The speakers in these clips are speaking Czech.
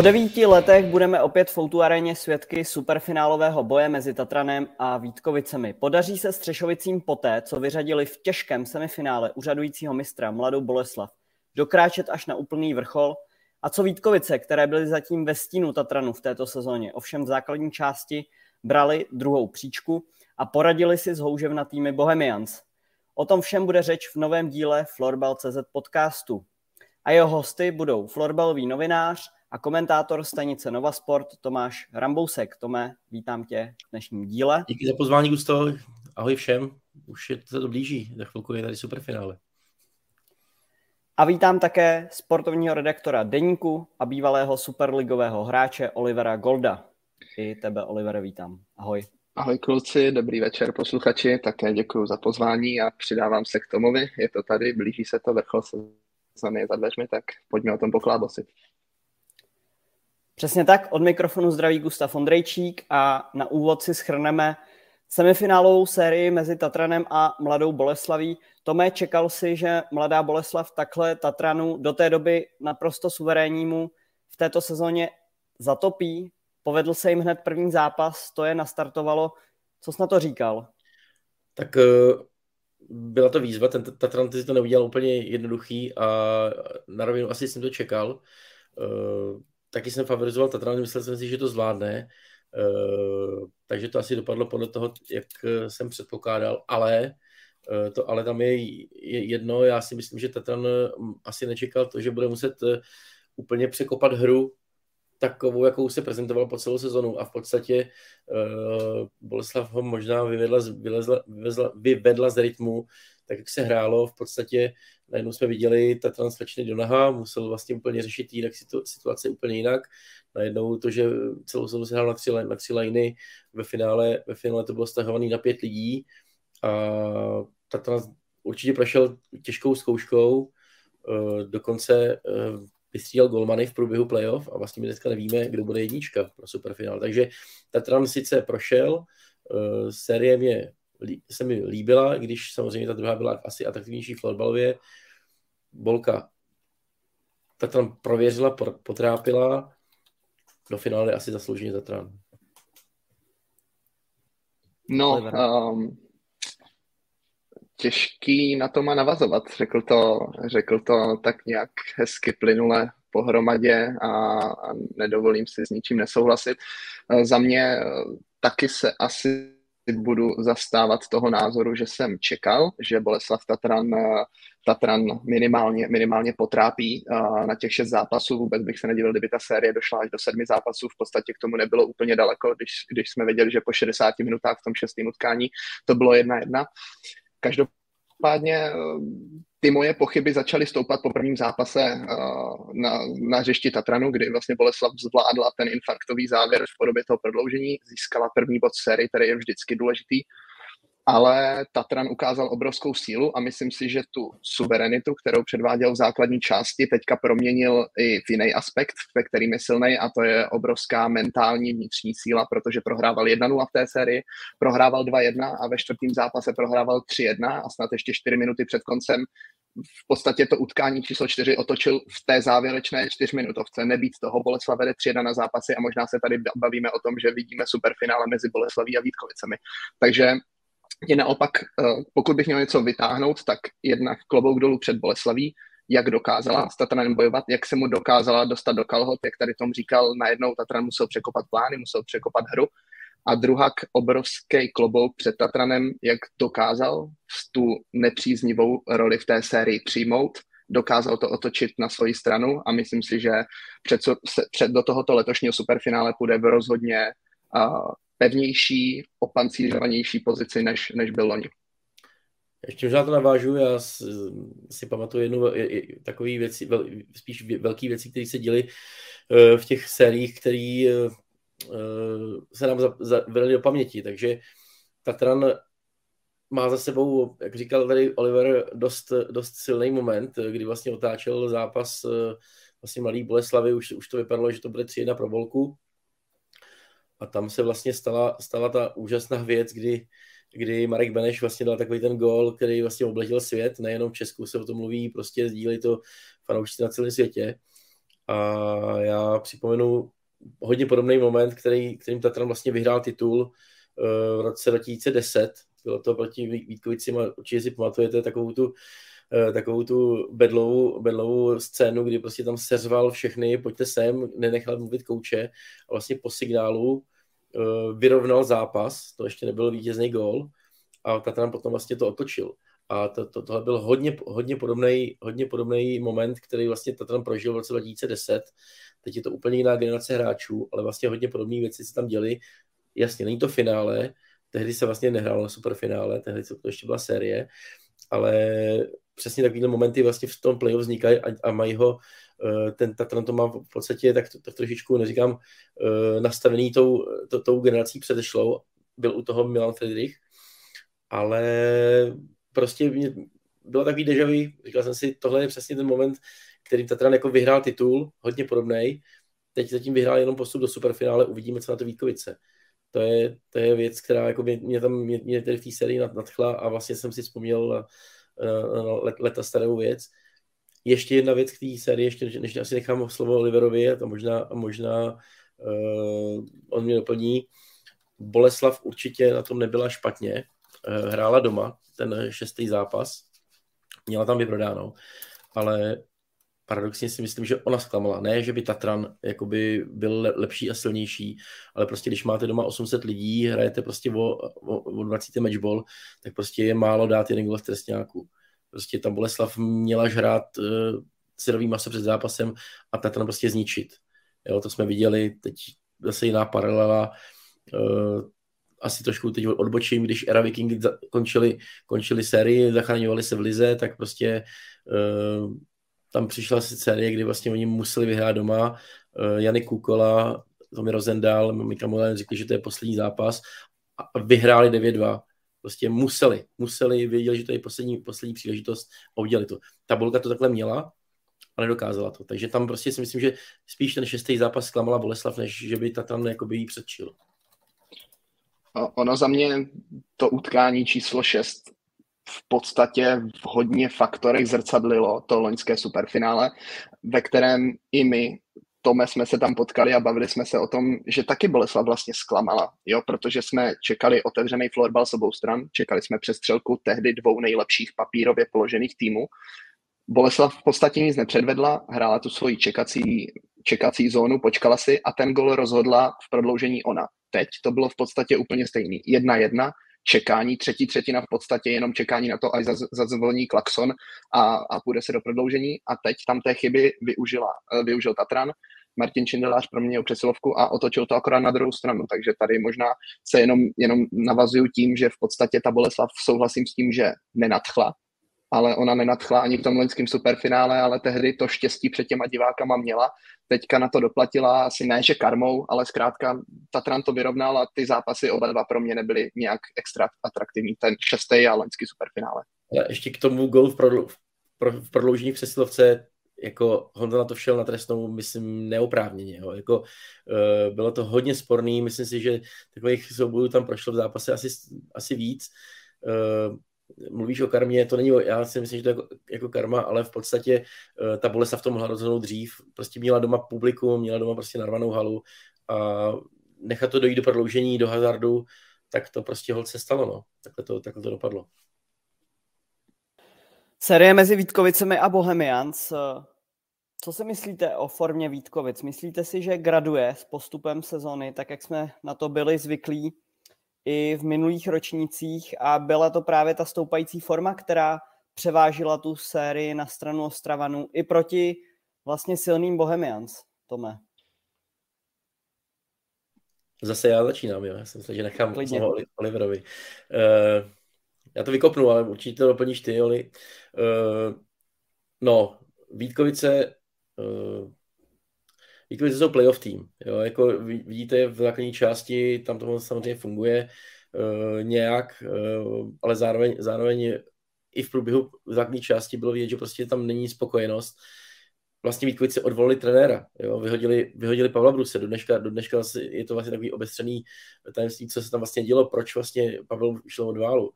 Po devíti letech budeme opět v Foutu aréně svědky superfinálového boje mezi Tatranem a Vítkovicemi. Podaří se Střešovicím poté, co vyřadili v těžkém semifinále úřadujícího mistra Mladou Boleslav, dokráčet až na úplný vrchol? A co Vítkovice, které byly zatím ve stínu Tatranu v této sezóně, ovšem v základní části brali druhou příčku a poradili si s houževnatými Bohemians. O tom všem bude řeč v novém díle Florbal.cz podcastu. A jeho hosty budou florbalový novinář, a komentátor stanice Nova Sport Tomáš Rambousek. Tome, vítám tě v dnešním díle. Díky za pozvání, Gusto. Ahoj všem. Už je to blíží. Za chvilku je tady superfinále. A vítám také sportovního redaktora Deníku a bývalého superligového hráče Olivera Golda. I tebe, Olivere, vítám. Ahoj. Ahoj kluci, dobrý večer posluchači, také děkuji za pozvání a přidávám se k Tomovi. Je to tady, blíží se to vrchol sezóny za dveřmi, tak pojďme o tom poklábosit. Přesně tak, od mikrofonu zdraví Gustav Ondrejčík a na úvod si schrneme semifinálovou sérii mezi Tatranem a Mladou Boleslaví. Tome, čekal si, že Mladá Boleslav takhle Tatranu do té doby naprosto suverénnímu v této sezóně zatopí? Povedl se jim hned první zápas, to je nastartovalo. Co jsi na to říkal? Tak eh, byla to výzva, ten Tatran si to neudělal úplně jednoduchý a na rovinu asi jsem to čekal. Eh, taky jsem favorizoval Tatran, myslel jsem si, že to zvládne, uh, takže to asi dopadlo podle toho, jak jsem předpokládal, ale uh, to ale tam je, je jedno, já si myslím, že Tatran asi nečekal to, že bude muset úplně překopat hru takovou, jakou se prezentoval po celou sezonu. A v podstatě uh, Boleslav ho možná vyvedla, vylezla, vyvezla, vyvedla z rytmu, tak jak se hrálo, v podstatě najednou jsme viděli Tatran slečny do naha, musel vlastně úplně řešit jinak situace úplně jinak. Najednou to, že celou sezonu se hrál na tři, na tři liny, ve finále, ve finále to bylo stahovaný na pět lidí a Tatran určitě prošel těžkou zkouškou, eh, dokonce eh, vystřídal golmany v průběhu playoff a vlastně my dneska nevíme, kdo bude jednička pro superfinál. Takže Tatran sice prošel, eh, série mě se mi líbila, když samozřejmě ta druhá byla asi atraktivnější florbalově. Bolka ta tam prověřila, potrápila, do finále asi zaslouženě Tatran. No, um, těžký na to má navazovat. Řekl to, řekl to tak nějak hezky plynule pohromadě a, a nedovolím si s ničím nesouhlasit. Za mě taky se asi budu zastávat toho názoru, že jsem čekal, že Boleslav Tatran, Tatran minimálně, minimálně potrápí na těch šest zápasů. Vůbec bych se nedivil, kdyby ta série došla až do sedmi zápasů. V podstatě k tomu nebylo úplně daleko, když, když jsme věděli, že po 60 minutách v tom šestém utkání to bylo jedna jedna. Každopádně ty moje pochyby začaly stoupat po prvním zápase uh, na, na hřišti Tatranu, kdy vlastně Boleslav zvládla ten infarktový závěr v podobě toho prodloužení, získala první bod série, který je vždycky důležitý ale Tatran ukázal obrovskou sílu a myslím si, že tu suverenitu, kterou předváděl v základní části, teďka proměnil i v jiný aspekt, ve kterým je silný a to je obrovská mentální vnitřní síla, protože prohrával 1-0 v té sérii, prohrával 2-1 a ve čtvrtém zápase prohrával 3-1 a snad ještě 4 minuty před koncem v podstatě to utkání číslo 4 otočil v té závěrečné čtyřminutovce. Nebýt toho, Boleslav vede 3 na zápasy a možná se tady bavíme o tom, že vidíme superfinále mezi Boleslaví a Vítkovicemi. Takže je naopak, eh, pokud bych měl něco vytáhnout, tak jednak klobouk dolů před Boleslaví, jak dokázala s Tatranem bojovat, jak se mu dokázala dostat do kalhot, jak tady Tom říkal, najednou Tatran musel překopat plány, musel překopat hru. A druhak obrovský klobouk před Tatranem, jak dokázal tu nepříznivou roli v té sérii přijmout, dokázal to otočit na svoji stranu a myslím si, že před, před do tohoto letošního superfinále půjde v rozhodně uh, pevnější, opancířovanější pozici, než, než byl loni. Ještě možná to navážu, já si pamatuju jednu takové věci, spíš velké věci, které se děly eh, v těch sériích, které eh, se nám zavedly do paměti, takže Tatran má za sebou, jak říkal tady Oliver, dost, dost silný moment, kdy vlastně otáčel zápas eh, vlastně Malý Boleslavy, už, už to vypadalo, že to bude 3-1 pro Volku, a tam se vlastně stala, stala ta úžasná věc, kdy, kdy Marek Beneš vlastně dal takový ten gol, který vlastně obletěl svět, nejenom v Česku se o tom mluví, prostě sdílí to fanoušci na celém světě. A já připomenu hodně podobný moment, který, kterým Tatran vlastně vyhrál titul v roce 2010. Bylo to proti Vítkovicím a určitě si pamatujete takovou tu Eh, takovou tu bedlovou, bedlovou scénu, kdy prostě tam seřval všechny, pojďte sem, nenechal mluvit kouče a vlastně po signálu eh, vyrovnal zápas, to ještě nebyl vítězný gól a Tatran potom vlastně to otočil. A to, to, tohle byl hodně, hodně, podobný, hodně podobný moment, který vlastně Tatran prožil v roce 2010. Teď je to úplně jiná generace hráčů, ale vlastně hodně podobné věci se tam děly. Jasně, není to finále, tehdy se vlastně nehrálo na superfinále, tehdy to ještě byla série, ale přesně takovýhle momenty vlastně v tom playoff vznikají a, a mají ho, eh, ten Tatran to má v podstatě tak, tak trošičku, neříkám, eh, nastavený tou, to, tou generací předešlou, byl u toho Milan Friedrich, ale prostě bylo takový deja říkal jsem si, tohle je přesně ten moment, kterým Tatran jako vyhrál titul, hodně podobný. Teď zatím vyhrál jenom postup do superfinále, uvidíme, co na to Vítkovice. To je, to je věc, která jako mě, mě tam mě, mě tady v té sérii nadchla a vlastně jsem si vzpomněl na, leta starou věc. Ještě jedna věc k té sérii, ještě než asi nechám slovo Oliverovi, a možná, možná uh, on mě doplní. Boleslav určitě na tom nebyla špatně. Uh, hrála doma ten šestý zápas. Měla tam vyprodáno. Ale paradoxně si myslím, že ona zklamala. Ne, že by Tatran jakoby byl lepší a silnější, ale prostě když máte doma 800 lidí, hrajete prostě o, o, o 20 matchball, tak prostě je málo dát jeden gol v trestňáku. Prostě ta Boleslav měla žrát uh, syrový maso před zápasem a Tatran prostě zničit. Jo, to jsme viděli, teď zase jiná paralela, uh, asi trošku teď odbočím, když Era Viking končili, končili sérii, zachraňovali se v Lize, tak prostě uh, tam přišla si série, kdy vlastně oni museli vyhrát doma. Uh, Jany Kukola, Tomi Rozendal, Mika Molen řekli, že to je poslední zápas a vyhráli 9-2. Prostě museli, museli, věděli, že to je poslední, poslední příležitost a udělali to. Tabulka to takhle měla, ale nedokázala to. Takže tam prostě si myslím, že spíš ten šestý zápas zklamala Boleslav, než že by ta tam jakoby jí předčil. Ono za mě to utkání číslo 6 v podstatě v hodně faktorech zrcadlilo to loňské superfinále, ve kterém i my, Tome, jsme se tam potkali a bavili jsme se o tom, že taky Boleslav vlastně zklamala, jo, protože jsme čekali otevřený florbal s obou stran, čekali jsme přestřelku tehdy dvou nejlepších papírově položených týmů. Boleslav v podstatě nic nepředvedla, hrála tu svoji čekací, čekací zónu, počkala si a ten gol rozhodla v prodloužení ona. Teď to bylo v podstatě úplně stejný. Jedna jedna, čekání, třetí třetina v podstatě jenom čekání na to, až zazvoní klakson a, a půjde se do prodloužení. A teď tam té chyby využila, eh, využil Tatran, Martin Čindelář proměnil přesilovku a otočil to akorát na druhou stranu, takže tady možná se jenom, jenom navazuju tím, že v podstatě ta Boleslav souhlasím s tím, že nenadchla, ale ona nenadchla ani v tom loňském superfinále, ale tehdy to štěstí před těma divákama měla. Teďka na to doplatila asi ne, že karmou, ale zkrátka Tatran to vyrovnal a ty zápasy oba dva pro mě nebyly nějak extra atraktivní, ten šestý a loňský superfinále. Ale ještě k tomu gol v, prodl- v prodloužení přesilovce, jako Honza na to všel na trestnou, myslím, neoprávněně. Jo. Jako, uh, bylo to hodně sporný, myslím si, že takových soubojů tam prošlo v zápase asi, asi víc. Uh, mluvíš o karmě, to není, já si myslím, že to je jako, jako karma, ale v podstatě uh, ta bolest v tom mohla rozhodnout dřív. Prostě měla doma publiku, měla doma prostě narvanou halu a nechat to dojít do prodloužení, do hazardu, tak to prostě holce stalo, no. Takhle to, takhle to dopadlo. Série mezi Vítkovicemi a Bohemians. Co si myslíte o formě Vítkovic? Myslíte si, že graduje s postupem sezony, tak jak jsme na to byli zvyklí i v minulých ročnících a byla to právě ta stoupající forma, která převážila tu sérii na stranu Ostravanů i proti vlastně silným Bohemians, Tome. Zase já začínám, jo. Já jsem se, že nechám slovo Oliverovi. Uh, já to vykopnu, ale určitě to doplníš ty, Oli. Uh, no, Vítkovice uh, Vítkovice jsou playoff tým. Jo? Jako vidíte v základní části, tam to samozřejmě funguje uh, nějak, uh, ale zároveň, zároveň i v průběhu základní části bylo vidět, že prostě tam není spokojenost. Vlastně Vítkovice odvolili trenéra, jo? Vyhodili, vyhodili Pavla Bruse. Do dneška, do dneška je to vlastně takový obestřený tajemství, co se tam vlastně dělo, proč vlastně Pavel šel od válu.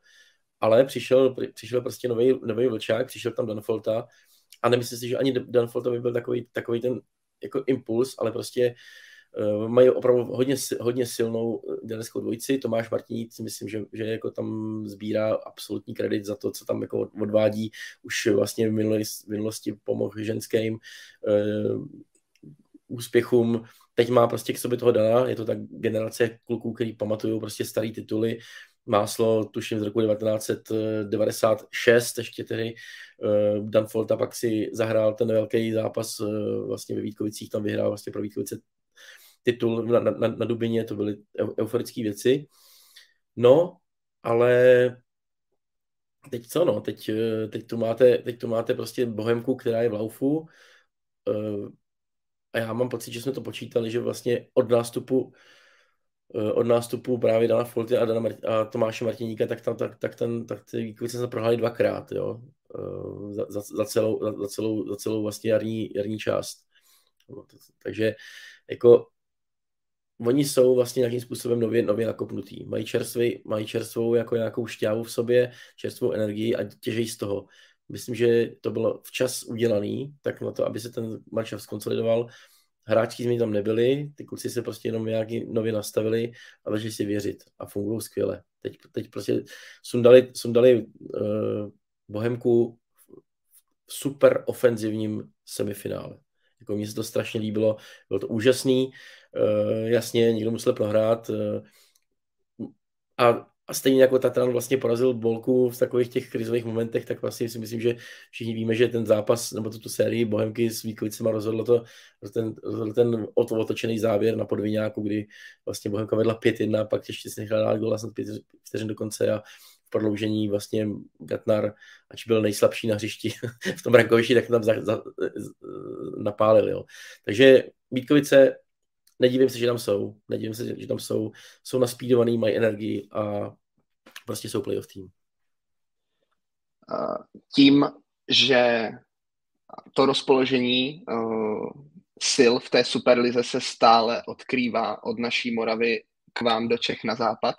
Ale přišel, přišel prostě nový, nový vlčák, přišel tam Danfolta a nemyslím si, že ani Danfolta by byl takový, takový ten jako impuls, ale prostě uh, mají opravdu hodně, hodně silnou dělenskou dvojici. Tomáš Martiník si myslím, že, že jako tam sbírá absolutní kredit za to, co tam jako odvádí. Už vlastně v minulosti, minulosti pomohl ženským uh, úspěchům. Teď má prostě k sobě toho dana, je to tak generace kluků, který pamatují prostě starý tituly, Máslo, tuším z roku 1996, ještě tedy uh, Dan Folta pak si zahrál ten velký zápas uh, vlastně ve Vítkovicích, tam vyhrál vlastně pro Vítkovice titul na, na, na Dubině, to byly euforické věci. No, ale teď co no, teď, eh, teď, tu máte, teď tu máte prostě Bohemku, která je v laufu uh, a já mám pocit, že jsme to počítali, že vlastně od nástupu od nástupu právě Dana Folty a, Dana Mart- a Tomáše Martiníka, tak, tam, tak, tak, ten, tak ty výkovice se prohráli dvakrát, jo, eh, za, za, za, celou, za, celou, za celou vlastně jarní, jarní část. No, takže jako oni jsou vlastně nějakým způsobem nově, nově nakopnutý. Mají, čerstvý, mají čerstvou jako nějakou šťávu v sobě, čerstvou energii a těžejí z toho. Myslím, že to bylo včas udělaný, tak na to, aby se ten manšaft skonsolidoval, hráčky změny tam nebyly, ty kluci se prostě jenom nějak nově nastavili a začali si věřit a fungují skvěle. Teď, teď prostě sundali, sundali uh, Bohemku v super ofenzivním semifinále. Jako mně se to strašně líbilo, bylo to úžasný, uh, jasně, někdo musel prohrát uh, a a stejně jako Tatran vlastně porazil Bolku v takových těch krizových momentech, tak vlastně si myslím, že všichni víme, že ten zápas nebo tuto sérii Bohemky s Víkovicema rozhodlo to, ten, rozhodl ten otočený závěr na podviňáku, kdy vlastně Bohemka vedla 5-1, pak ještě si nechala dát gol snad 5 vteřin do konce a v prodloužení vlastně Gatnar, ač byl nejslabší na hřišti v tom rankovišti, tak tam za, za, napálil. Jo. Takže Vítkovice nedivím se, že tam jsou. Nedivím se, že tam jsou. Jsou naspídovaný, mají energii a prostě jsou playoff tým. Tím, že to rozpoložení uh, sil v té superlize se stále odkrývá od naší Moravy k vám do Čech na západ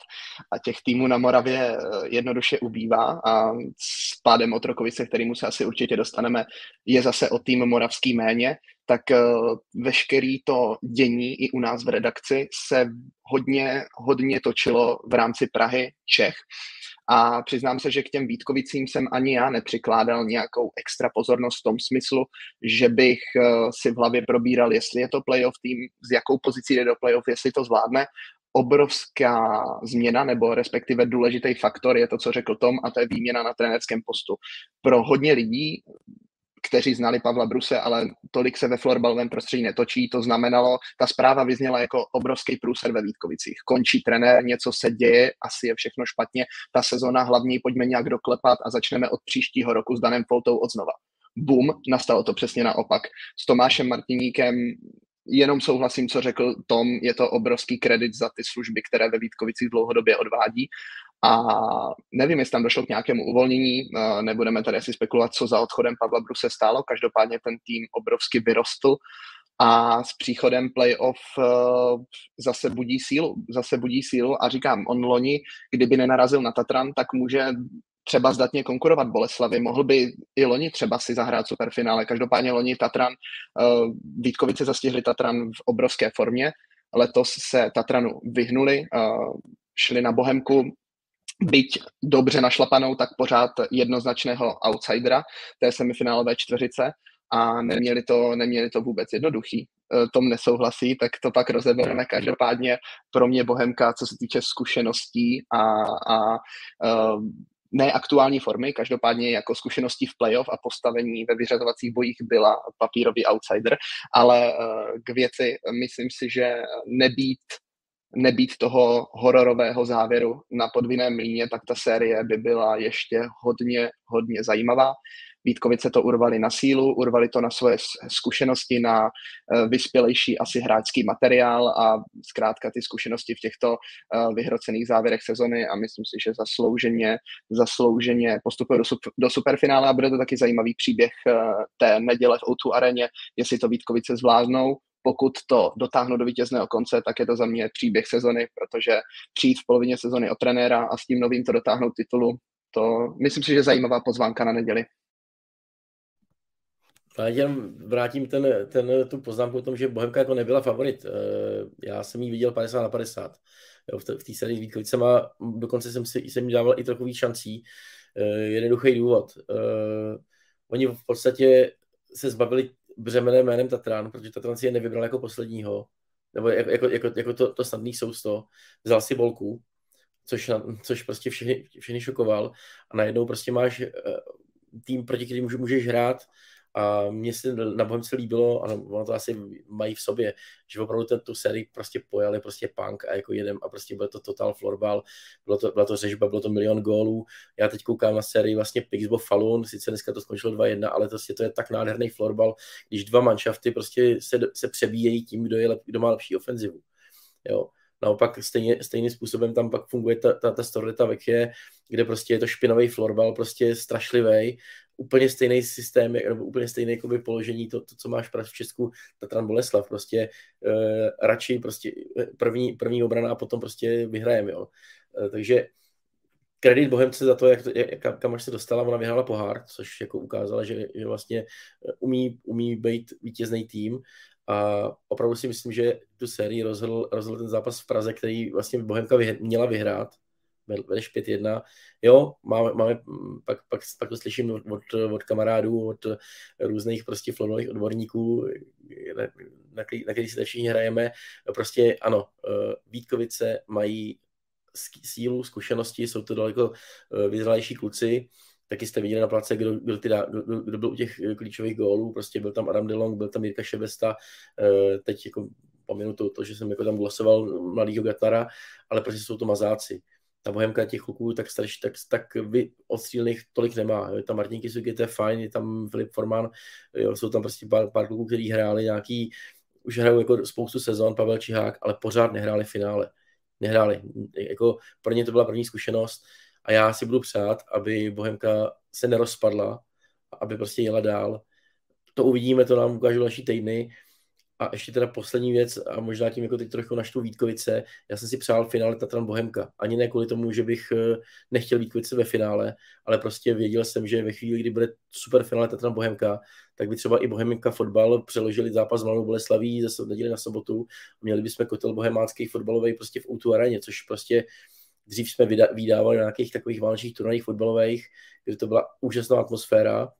a těch týmů na Moravě eh, jednoduše ubývá a s pádem Otrokovice, kterýmu se asi určitě dostaneme, je zase o tým moravský méně, tak eh, veškerý to dění i u nás v redakci se hodně, hodně točilo v rámci Prahy, Čech. A přiznám se, že k těm Vítkovicím jsem ani já nepřikládal nějakou extra pozornost v tom smyslu, že bych eh, si v hlavě probíral, jestli je to playoff tým, z jakou pozicí jde do playoff, jestli to zvládne obrovská změna, nebo respektive důležitý faktor je to, co řekl Tom, a to je výměna na trenerském postu. Pro hodně lidí, kteří znali Pavla Bruse, ale tolik se ve florbalovém prostředí netočí, to znamenalo, ta zpráva vyzněla jako obrovský průser ve Vítkovicích. Končí trenér, něco se děje, asi je všechno špatně, ta sezona hlavní pojďme nějak doklepat a začneme od příštího roku s Danem Foltou od znova. Bum, nastalo to přesně naopak. S Tomášem Martiníkem jenom souhlasím, co řekl Tom, je to obrovský kredit za ty služby, které ve Vítkovicích dlouhodobě odvádí. A nevím, jestli tam došlo k nějakému uvolnění, nebudeme tady asi spekulovat, co za odchodem Pavla Bruse stálo, každopádně ten tým obrovsky vyrostl a s příchodem playoff zase budí sílu, zase budí sílu a říkám, on loni, kdyby nenarazil na Tatran, tak může třeba zdatně konkurovat Boleslavi. Mohl by i loni třeba si zahrát superfinále. Každopádně loni Tatran, uh, Vítkovice zastihli Tatran v obrovské formě. Letos se Tatranu vyhnuli, uh, šli na Bohemku, byť dobře našlapanou, tak pořád jednoznačného outsidera té semifinálové čtveřice a neměli to, neměli to vůbec jednoduchý. Eh, Tom nesouhlasí, tak to pak rozebereme. Každopádně pro mě Bohemka, co se týče zkušeností a, a ne aktuální formy, každopádně jako zkušenosti v playoff a postavení ve vyřazovacích bojích byla papírový outsider, ale eh, k věci myslím si, že nebýt nebýt toho hororového závěru na podvinném mlíně, tak ta série by byla ještě hodně, hodně zajímavá. Vítkovice to urvali na sílu, urvali to na svoje zkušenosti, na eh, vyspělejší asi hráčský materiál a zkrátka ty zkušenosti v těchto eh, vyhrocených závěrech sezony a myslím si, že zaslouženě, zaslouženě postupují do, do superfinále a bude to taky zajímavý příběh eh, té neděle v O2 areně, jestli to Vítkovice zvládnou, pokud to dotáhnu do vítězného konce, tak je to za mě příběh sezony, protože přijít v polovině sezony o trenéra a s tím novým to dotáhnout titulu, to myslím si, že je zajímavá pozvánka na neděli. Já jen vrátím ten, ten, tu poznámku o tom, že Bohemka jako nebyla favorit. Eh, já jsem ji viděl 50 na 50 jo, v té sérii s Vítkovicema. Dokonce jsem si jsem jí dával i trochu víc šancí. Eh, jednoduchý důvod. Eh, oni v podstatě se zbavili břemene jménem Tatran, protože Tatran si je nevybral jako posledního, nebo jako, jako, jako, jako to, to snadný sousto. Vzal si bolku, což, což prostě všechny, všechny šokoval a najednou prostě máš tým, proti kterým můžeš hrát a mně se na Bohemce líbilo, a ono to asi mají v sobě, že opravdu ten, tu sérii prostě pojali prostě punk a jako jedem a prostě bylo to total florbal, bylo to, byla to řežba, bylo to milion gólů. Já teď koukám na sérii vlastně Pixbo Falun, sice dneska to skončilo 2-1, ale prostě to je tak nádherný florbal, když dva manšafty prostě se, se přebíjejí tím, kdo, je lep, kdo má lepší ofenzivu. Jo. Naopak stejně, stejným způsobem tam pak funguje ta, ta, ta Storleta Vekje, kde prostě je to špinavý florbal, prostě strašlivý úplně stejný systém, nebo úplně stejné položení, to, to, co máš v Česku, Tatran Boleslav, prostě uh, radši prostě eh, první, první obrana a potom prostě vyhrajeme, jo. Uh, takže kredit Bohemce za to, jak, jak kam až se dostala, ona vyhrála pohár, což jako ukázala, že, že vlastně umí, umí být vítězný tým a opravdu si myslím, že tu sérii rozhodl, rozhodl ten zápas v Praze, který vlastně Bohemka vyhr, měla vyhrát, vedeš 5-1. Jo, máme, máme pak, pak, pak to slyším od, od kamarádů, od různých prostě flonových odborníků, na, který, na který si všichni hrajeme. Prostě ano, eh, Vítkovice mají sílu, zkušenosti, jsou to daleko eh, vyzrálejší kluci, taky jste viděli na place, kdo, kdo, kdo, kdo byl u těch klíčových gólů, prostě byl tam Adam Delong, byl tam Jirka Šebesta, eh, teď jako pominu to, to, že jsem jako tam glasoval mladýho Gatnara, ale prostě jsou to mazáci ta Bohemka těch kluků tak starší, tak, tak vy odstřílených tolik nemá. Jo. Tam Martin Kisuk, to je fajn, je tam Filip Forman, jo, jsou tam prostě pár, pár kluků, kteří hráli nějaký, už hrajou jako spoustu sezon, Pavel Čihák, ale pořád nehráli finále. Nehráli. Jako pro ně to byla první zkušenost a já si budu přát, aby Bohemka se nerozpadla, aby prostě jela dál. To uvidíme, to nám ukážou další týdny a ještě teda poslední věc, a možná tím jako teď trochu naštvu Vítkovice, já jsem si přál finále Tatran Bohemka. Ani ne kvůli tomu, že bych eh, nechtěl Vítkovice ve finále, ale prostě věděl jsem, že ve chvíli, kdy bude super finále Tatran Bohemka, tak by třeba i Bohemka fotbal přeložili zápas s Mladou Boleslaví ze neděli na sobotu. Měli bychom kotel bohemácký fotbalový prostě v Outu areně, což prostě dřív jsme vydávali na nějakých takových válečných turnajích fotbalových, kde to byla úžasná atmosféra,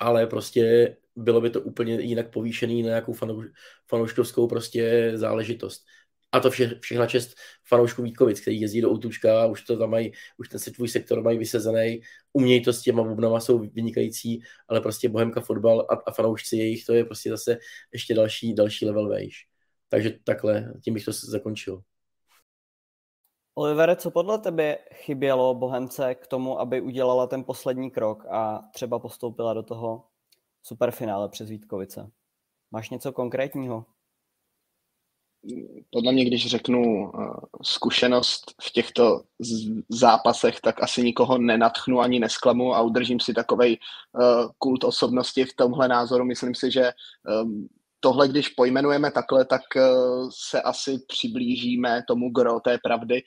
ale prostě bylo by to úplně jinak povýšený na nějakou fanou, fanouškovskou prostě záležitost. A to vše, všechna čest fanoušků Vítkovic, který jezdí do Outučka, už to tam mají, už ten tvůj sektor mají vysezený, umějí to s těma bubnama, jsou vynikající, ale prostě Bohemka fotbal a, a fanoušci jejich, to je prostě zase ještě další, další level vejš. Takže takhle, tím bych to zakončil. Olivere, co podle tebe chybělo Bohemce k tomu, aby udělala ten poslední krok a třeba postoupila do toho superfinále přes Vítkovice? Máš něco konkrétního? Podle mě, když řeknu uh, zkušenost v těchto zápasech, tak asi nikoho nenatchnu ani nesklamu a udržím si takovej uh, kult osobnosti v tomhle názoru. Myslím si, že um, tohle, když pojmenujeme takhle, tak uh, se asi přiblížíme tomu gro té pravdy,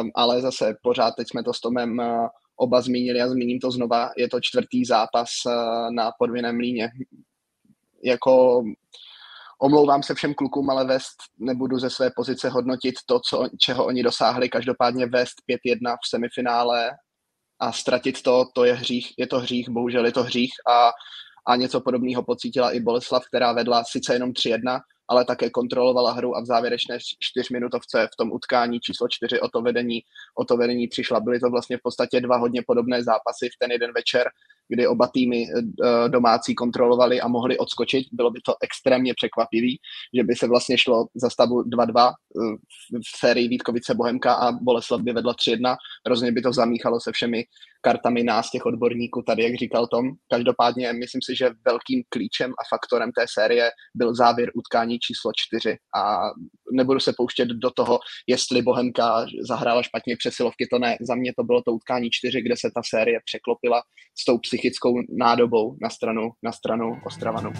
um, ale zase pořád teď jsme to s Tomem uh, oba zmínili a zmíním to znova, je to čtvrtý zápas uh, na podvěném líně. Jako omlouvám se všem klukům, ale vést nebudu ze své pozice hodnotit to, co, čeho oni dosáhli. Každopádně vést 5-1 v semifinále a ztratit to, to je hřích, je to hřích, bohužel je to hřích a a něco podobného pocítila i Boleslav, která vedla sice jenom 3-1, ale také kontrolovala hru a v závěrečné čtyřminutovce v tom utkání číslo čtyři o to vedení, o to vedení přišla. Byly to vlastně v podstatě dva hodně podobné zápasy v ten jeden večer kdy oba týmy eh, domácí kontrolovali a mohli odskočit. Bylo by to extrémně překvapivý, že by se vlastně šlo za stavu 2-2 eh, v sérii Vítkovice Bohemka a Boleslav by vedla 3-1. Hrozně by to zamíchalo se všemi kartami nás, těch odborníků tady, jak říkal Tom. Každopádně myslím si, že velkým klíčem a faktorem té série byl závěr utkání číslo 4 a nebudu se pouštět do toho, jestli Bohemka zahrála špatně přesilovky, to ne. Za mě to bylo to utkání 4, kde se ta série překlopila s tou psychickou nádobou na stranu, na stranu Ostravanu.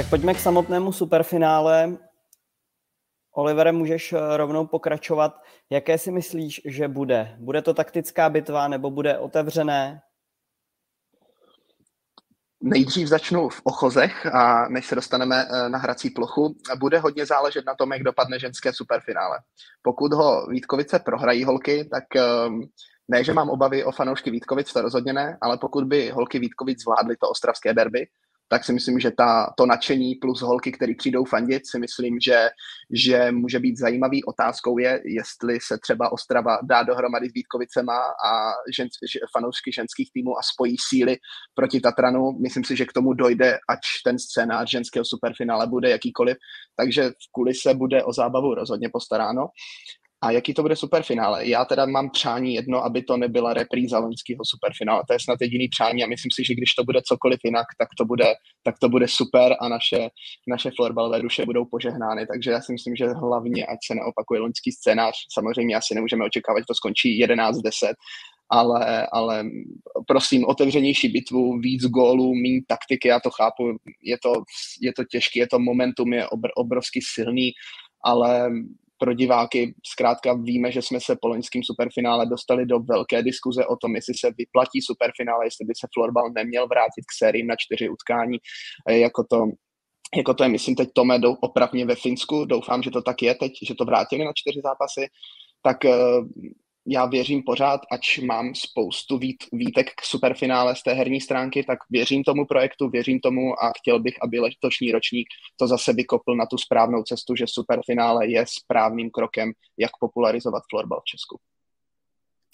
Tak pojďme k samotnému superfinále. Olivere, můžeš eh, rovnou pokračovat. Jaké si myslíš, že bude? Bude to taktická bitva nebo bude otevřené? Nejdřív začnu v ochozech a než se dostaneme eh, na hrací plochu, bude hodně záležet na tom, jak dopadne ženské superfinále. Pokud ho Vítkovice prohrají holky, tak ehm, ne, že mám obavy o fanoušky Vítkovic, to rozhodně ne, ale pokud by holky Vítkovic zvládly to ostravské derby, tak si myslím, že ta, to nadšení plus holky, které přijdou fandit, si myslím, že, že může být zajímavý. Otázkou je, jestli se třeba Ostrava dá dohromady s Vítkovicema a žen, fanoušky ženských týmů a spojí síly proti Tatranu. Myslím si, že k tomu dojde, ať ten scénář ženského superfinále bude jakýkoliv. Takže v kulise bude o zábavu rozhodně postaráno. A jaký to bude superfinále? Já teda mám přání jedno, aby to nebyla repríza loňského superfinále. To je snad jediný přání a myslím si, že když to bude cokoliv jinak, tak to bude, tak to bude super a naše, naše florbalové duše budou požehnány. Takže já si myslím, že hlavně, ať se neopakuje loňský scénář, samozřejmě asi nemůžeme očekávat, že to skončí 11-10, ale, ale prosím, otevřenější bitvu, víc gólů, méně taktiky, já to chápu, je to, je to těžké, je to momentum, je obr, obrovsky silný, ale pro diváky. Zkrátka víme, že jsme se po loňském superfinále dostali do velké diskuze o tom, jestli se vyplatí superfinále, jestli by se florbal neměl vrátit k sériím na čtyři utkání, eh, jako to jako to je, myslím, teď Tome opravně ve Finsku, doufám, že to tak je teď, že to vrátili na čtyři zápasy, tak eh, já věřím pořád, ač mám spoustu vít, výtek k superfinále z té herní stránky, tak věřím tomu projektu, věřím tomu a chtěl bych, aby letošní ročník to zase vykopl na tu správnou cestu, že superfinále je správným krokem, jak popularizovat florbal v Česku.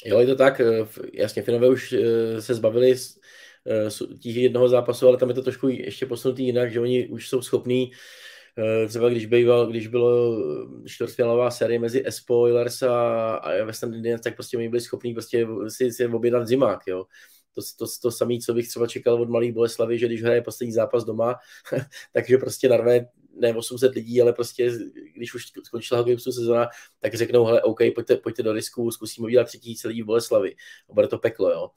Jo, je to tak, eh, jasně, Finové už eh, se zbavili eh, těch jednoho zápasu, ale tam je to trošku ještě posunutý jinak, že oni už jsou schopní Eh, třeba když, býval, když bylo eh, čtvrtfinálová série mezi Spoilers a, a West Indians, tak prostě oni byli schopni prostě si, si objednat zimák, jo. To, to, to samé, co bych třeba čekal od malých Boleslavy, že když hraje poslední zápas doma, takže prostě narve ne 800 lidí, ale prostě když už skončila hokejovská sezona, tak řeknou, hele, OK, pojďte, pojďte do risku, zkusíme udělat třetí celý v Boleslavi. A bude to peklo, jo.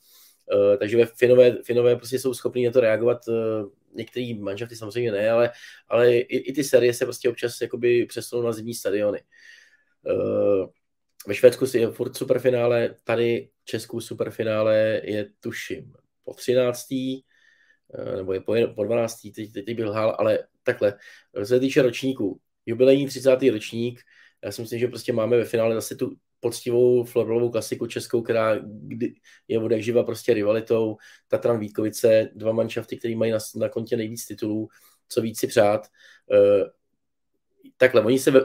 Uh, takže ve Finové, Finové prostě jsou schopni na to reagovat uh, některé manžafty samozřejmě ne, ale, ale i, i, ty série se prostě občas jakoby přesunou na zimní stadiony. Uh, ve Švédsku si je furt superfinále, tady Českou superfinále je tuším po 13. Uh, nebo je po, po 12. Teď, teď bych lhal, ale takhle. Co se týče ročníků, jubilejní 30. ročník, já si myslím, že prostě máme ve finále zase tu poctivou florbalovou klasiku českou, která je od živa prostě rivalitou. Tatran Vítkovice, dva manšafty, které mají na, na kontě nejvíc titulů, co víc si přát. Uh, takhle, oni se, ve,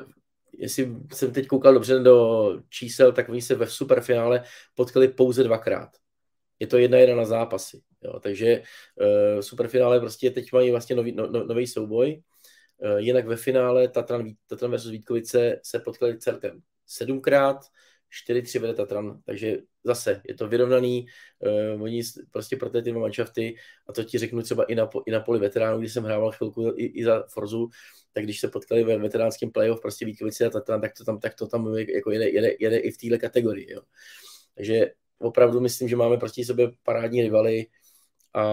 jestli jsem teď koukal dobře do čísel, tak oni se ve superfinále potkali pouze dvakrát. Je to jedna jedna na zápasy. Jo, takže uh, superfinále prostě teď mají vlastně nový, no, no, nový souboj. Uh, jinak ve finále Tatran, Tatran versus Vítkovice se potkali celkem sedmkrát, 4-3 vede Tatran, takže zase je to vyrovnaný, uh, oni prostě pro ty manšafty, a to ti řeknu třeba i na, i na poli veteránů, když jsem hrával chvilku i, i za Forzu, tak když se potkali ve veteránském playoff prostě Vítkovice a Tatran, tak to tam, tak to tam jako jede, jede, jede i v téhle kategorii. Jo. Takže opravdu myslím, že máme proti sobě parádní rivaly a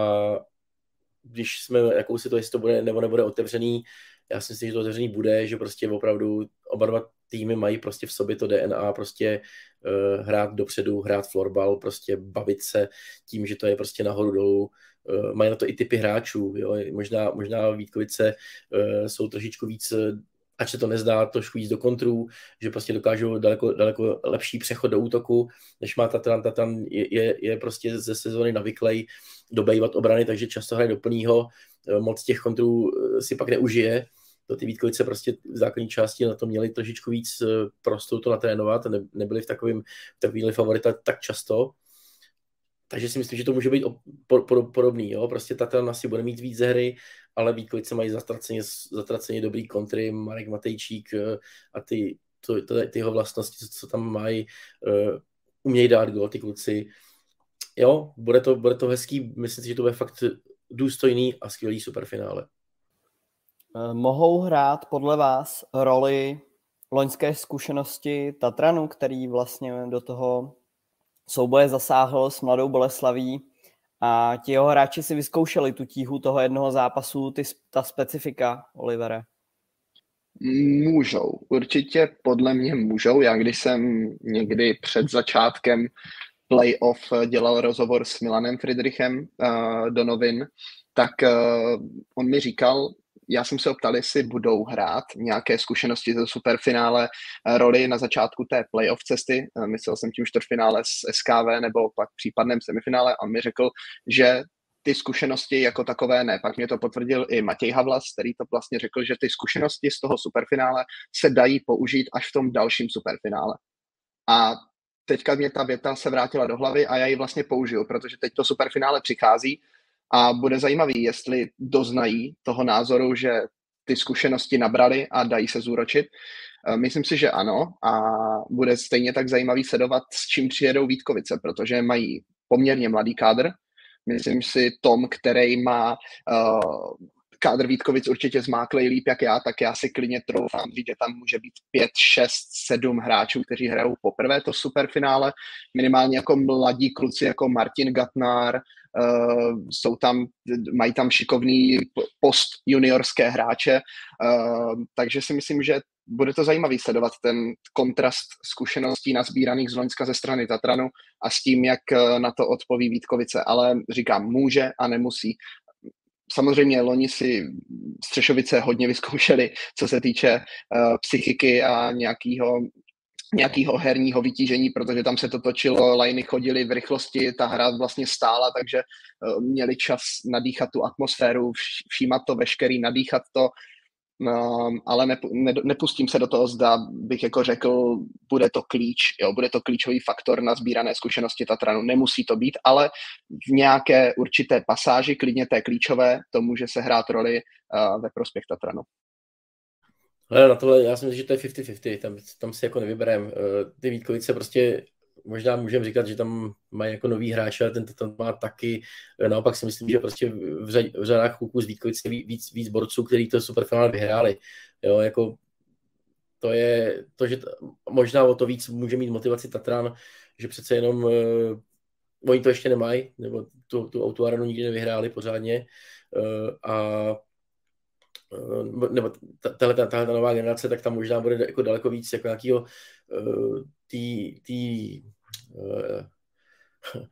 když jsme jakou si to, jestli to bude nebo nebude otevřený, já si myslím, že to otevřený bude, že prostě opravdu oba dva týmy mají prostě v sobě to DNA, prostě uh, hrát dopředu, hrát florbal, prostě bavit se tím, že to je prostě nahoru dolů. Uh, mají na to i typy hráčů, jo? Možná, možná Vítkovice uh, jsou trošičku víc ať se to nezdá, trošku víc do kontrů, že prostě dokážou daleko, daleko lepší přechod do útoku, než má Tatran. Tatran je, je, je prostě ze sezóny navyklej dobejvat obrany, takže často hraje do plného, moc těch kontrů si pak neužije, to ty Vítkovice prostě v základní části na to měli trošičku víc eh, prostoru to natrénovat, ne, nebyli v takovém v takovým favorita tak často. Takže si myslím, že to může být podobný. Jo? Prostě Tatan asi bude mít víc hry, ale Vítkovice mají zatraceně, zatraceně dobrý kontry, Marek Matejčík eh, a ty, to, to, ty jeho vlastnosti, co, co tam mají, uh, umějí dát gol, ty kluci. Jo, bude to, bude to hezký, myslím si, že to bude fakt důstojný a skvělý superfinále. Eh, mohou hrát podle vás roli loňské zkušenosti Tatranu, který vlastně do toho souboje zasáhl s Mladou Boleslaví A ti jeho hráči si vyzkoušeli tu tíhu toho jednoho zápasu, ty, ta specifika, Olivere. Můžou, určitě podle mě můžou. Já když jsem někdy před začátkem playoff dělal rozhovor s Milanem Friedrichem uh, do novin, tak uh, on mi říkal, já jsem se optal, jestli budou hrát nějaké zkušenosti ze superfinále uh, roli na začátku té playoff cesty. Uh, myslel jsem tím čtvrtfinále s SKV nebo pak případném semifinále. On mi řekl, že ty zkušenosti jako takové ne. Pak mě to potvrdil i Matěj Havlas, který to vlastně řekl, že ty zkušenosti z toho superfinále se dají použít až v tom dalším superfinále. A teďka mě ta věta se vrátila do hlavy a já ji vlastně použiju, protože teď to superfinále přichází a bude zajímavý, jestli doznají toho názoru, že ty zkušenosti nabrali a dají se zúročit. Eh, myslím si, že ano. A bude stejně tak zajímavý sledovat, s čím přijedou Vítkovice, protože mají poměrně mladý kádr, Myslím si, Tom, který má uh, kádr Vítkovic určitě zmáklej líp jak já, tak já si klidně troufám říct, že tam může být 5, 6, 7 hráčů, kteří hrajou poprvé to superfinále, minimálně jako mladí kluci jako Martin Gatnar, uh, jsou tam, mají tam šikovný post juniorské hráče, uh, takže si myslím, že bude to zajímavý sledovat ten kontrast zkušeností nazbíraných z Loňska ze strany Tatranu a s tím, jak eh, na to odpoví Vítkovice, ale říkám, může a nemusí. Samozřejmě loni si Střešovice hodně vyzkoušeli, co se týče uh, psychiky a nějakého nějakého herního vytížení, protože tam se to točilo, liny chodily v rychlosti, ta hra vlastně stála, takže uh, měli čas nadýchat tu atmosféru, všímat to veškerý, nadýchat to, No, ale ne, ne, nepustím se do toho, zda bych jako řekl, bude to klíč, jo, bude to klíčový faktor na sbírané zkušenosti Tatranu. Nemusí to být, ale v nějaké určité pasáži, klidně té klíčové, to může se hrát roli uh, ve prospěch Tatranu. Ale na tohle, já si myslím, že to je 50-50, tam, tam si jako nevyberem. Ty Vítkovice prostě možná můžeme říkat, že tam mají jako nový hráč, ale ten tam má taky. Naopak si myslím, že prostě v, řad, v řadách kluků z Vítkovice víc, víc borců, kteří to superfinále vyhráli. Jo, jako to je to, že t, možná o to víc může mít motivaci Tatran, že přece jenom uh, oni to ještě nemají, nebo tu, tu autoarenu nikdy nevyhráli pořádně uh, a nebo tahle ta, nová generace, tak tam možná bude jako daleko víc jako nějakého tý, uh,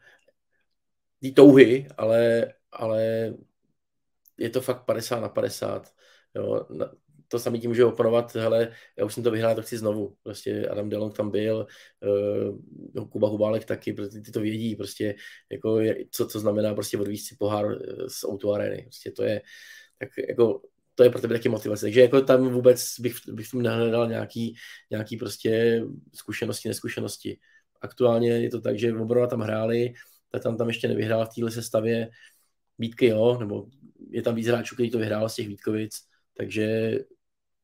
tý touhy, ale, ale je to fakt 50 na 50. Jo. To samý tím může oponovat, hele, já už jsem to vyhrál, to chci znovu. Prostě Adam Delong tam byl, uh, Kuba Hubálek taky, protože ty to vědí, prostě, jako, co, co znamená prostě odvíct si pohár eh, z Auto Areny. Prostě to je, tak jako to je pro tebe taky motivace. Takže jako tam vůbec bych, bych tam nehledal nějaký, nějaký prostě zkušenosti, neskušenosti. Aktuálně je to tak, že obrova tam hráli, tak tam tam ještě nevyhrál v téhle sestavě. Vítky jo, nebo je tam víc hráčů, který to vyhrál z těch Vítkovic, takže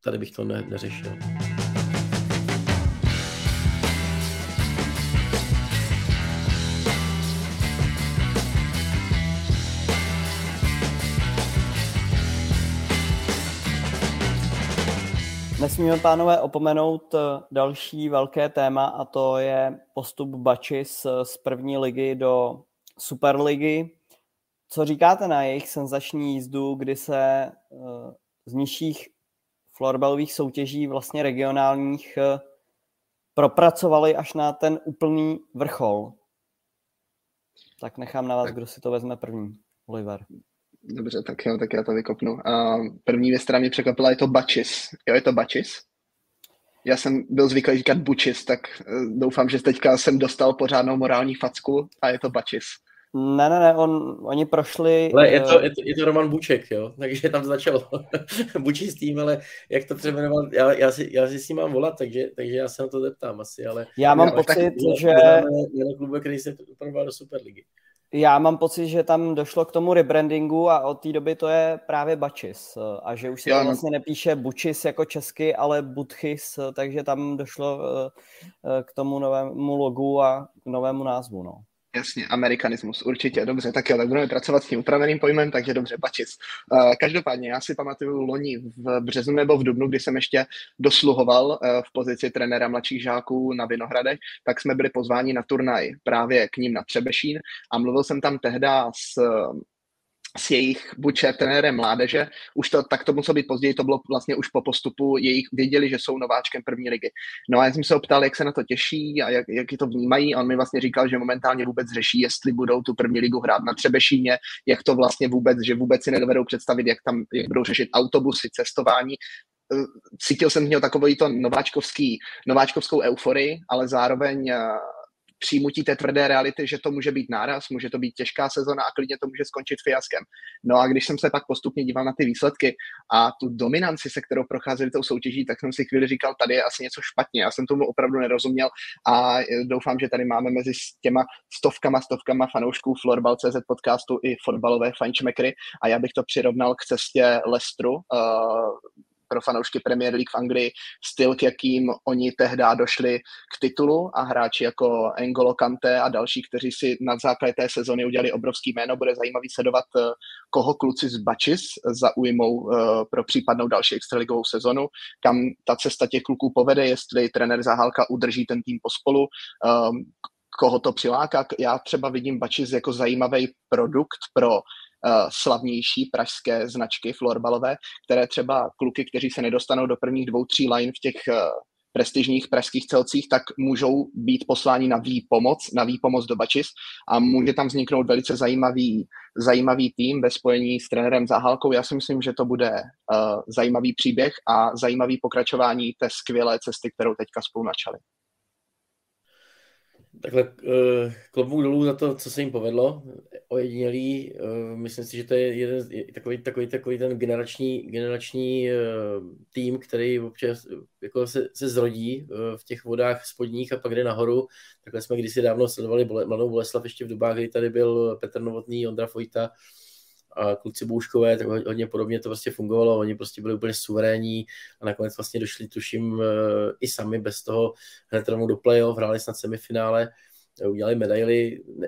tady bych to ne, neřešil. Nesmíme, pánové, opomenout eh, další velké téma a to je postup Bačis z první ligy do Superligy. Co říkáte na jejich senzační jízdu, kdy se eh, z nižších florbalových soutěží, vlastně regionálních, eh, propracovali až na ten úplný vrchol? Tak nechám na vás, kdo si to vezme první. Oliver. Dobře, tak jo, tak já to vykopnu. A první věc, která mě překvapila, je to Bačis. Jo, je to Bačis? Já jsem byl zvyklý říkat Bučis, tak eh, doufám, že teďka jsem dostal pořádnou morální facku a je to Bačis. Ne, ne, ne, on, oni prošli... Ale je to, eh, je, to, je to Roman Buček, jo, takže tam začalo Bučis tým, ale jak to přejmenoval, já, já, si, já si s ním mám volat, takže, takže já se na to zeptám asi, ale... Já mám já, pocit, tak, že... Je klubu, který se proval do Superligy. Já mám pocit, že tam došlo k tomu rebrandingu a od té doby to je právě Bačis. A že už se tam vlastně nepíše Bučis jako česky, ale Butchis, takže tam došlo eh, eh, k tomu novému logu a k novému názvu. No. Jasně, amerikanismus, určitě, dobře, tak jo, tak budeme pracovat s tím upraveným pojmem, takže dobře, Bačis. Uh, každopádně, já si pamatuju loni v březnu nebo v dubnu, kdy jsem ještě dosluhoval uh, v pozici trenéra mladších žáků na Vinohradech, tak jsme byli pozváni na turnaj právě k ním na Třebešín a mluvil jsem tam tehda s s jejich buď trenérem mládeže, už to tak to muselo být později, to bylo vlastně už po postupu, jejich věděli, že jsou nováčkem první ligy. No a já jsem se optal, jak se na to těší a jak, jak to vnímají a on mi vlastně říkal, že momentálně vůbec řeší, jestli budou tu první ligu hrát na Třebešíně, jak to vlastně vůbec, že vůbec si nedovedou představit, jak tam jak budou řešit autobusy, cestování, cítil jsem z něho takový to nováčkovský, nováčkovskou euforii, ale zároveň přijmutí té tvrdé reality, že to může být náraz, může to být těžká sezona a klidně to může skončit fiaskem. No a když jsem se pak postupně díval na ty výsledky a tu dominanci, se kterou procházeli tou soutěží, tak jsem si chvíli říkal, tady je asi něco špatně. Já jsem tomu opravdu nerozuměl a doufám, že tady máme mezi těma stovkama, stovkama fanoušků Florbal.cz podcastu i fotbalové fančmekry a já bych to přirovnal k cestě Lestru, uh, pro fanoušky Premier League v Anglii styl, k jakým oni tehdy došli k titulu a hráči jako Engolo Kante a další, kteří si na základě té sezony udělali obrovský jméno. Bude zajímavý sledovat, eh, koho kluci z Bačis zaujmou eh, pro případnou další extraligovou sezonu, kam ta cesta těch kluků povede, jestli trenér Zahálka udrží ten tým pospolu, ehm, koho to přiláká. Já třeba vidím Bačis jako zajímavý produkt pro slavnější pražské značky florbalové, které třeba kluky, kteří se nedostanou do prvních dvou, tří line v těch uh, prestižních pražských celcích, tak můžou být posláni na výpomoc, na výpomoc do Bačis a může tam vzniknout velice zajímavý, zajímavý tým ve spojení s trenérem Zahalkou. Já si myslím, že to bude uh, zajímavý příběh a zajímavý pokračování té skvělé cesty, kterou teďka spolu načali. Takhle uh, klobouk dolů za to, co se jim povedlo, ojedinělý. Uh, myslím si, že to je jeden takový, takový, takový ten generační, generační uh, tým, který občas jako se, se zrodí v těch vodách spodních a pak jde nahoru. Takhle jsme kdysi dávno sledovali Mladou Boleslav ještě v dobách, kdy tady byl Petr Novotný, Ondra Fojta, a kluci Bouškové, tak hodně podobně to prostě fungovalo, oni prostě byli úplně suverénní a nakonec vlastně došli, tuším, eh, i sami bez toho hned rovnou do playoff, hráli snad semifinále, eh, udělali medaily, ne,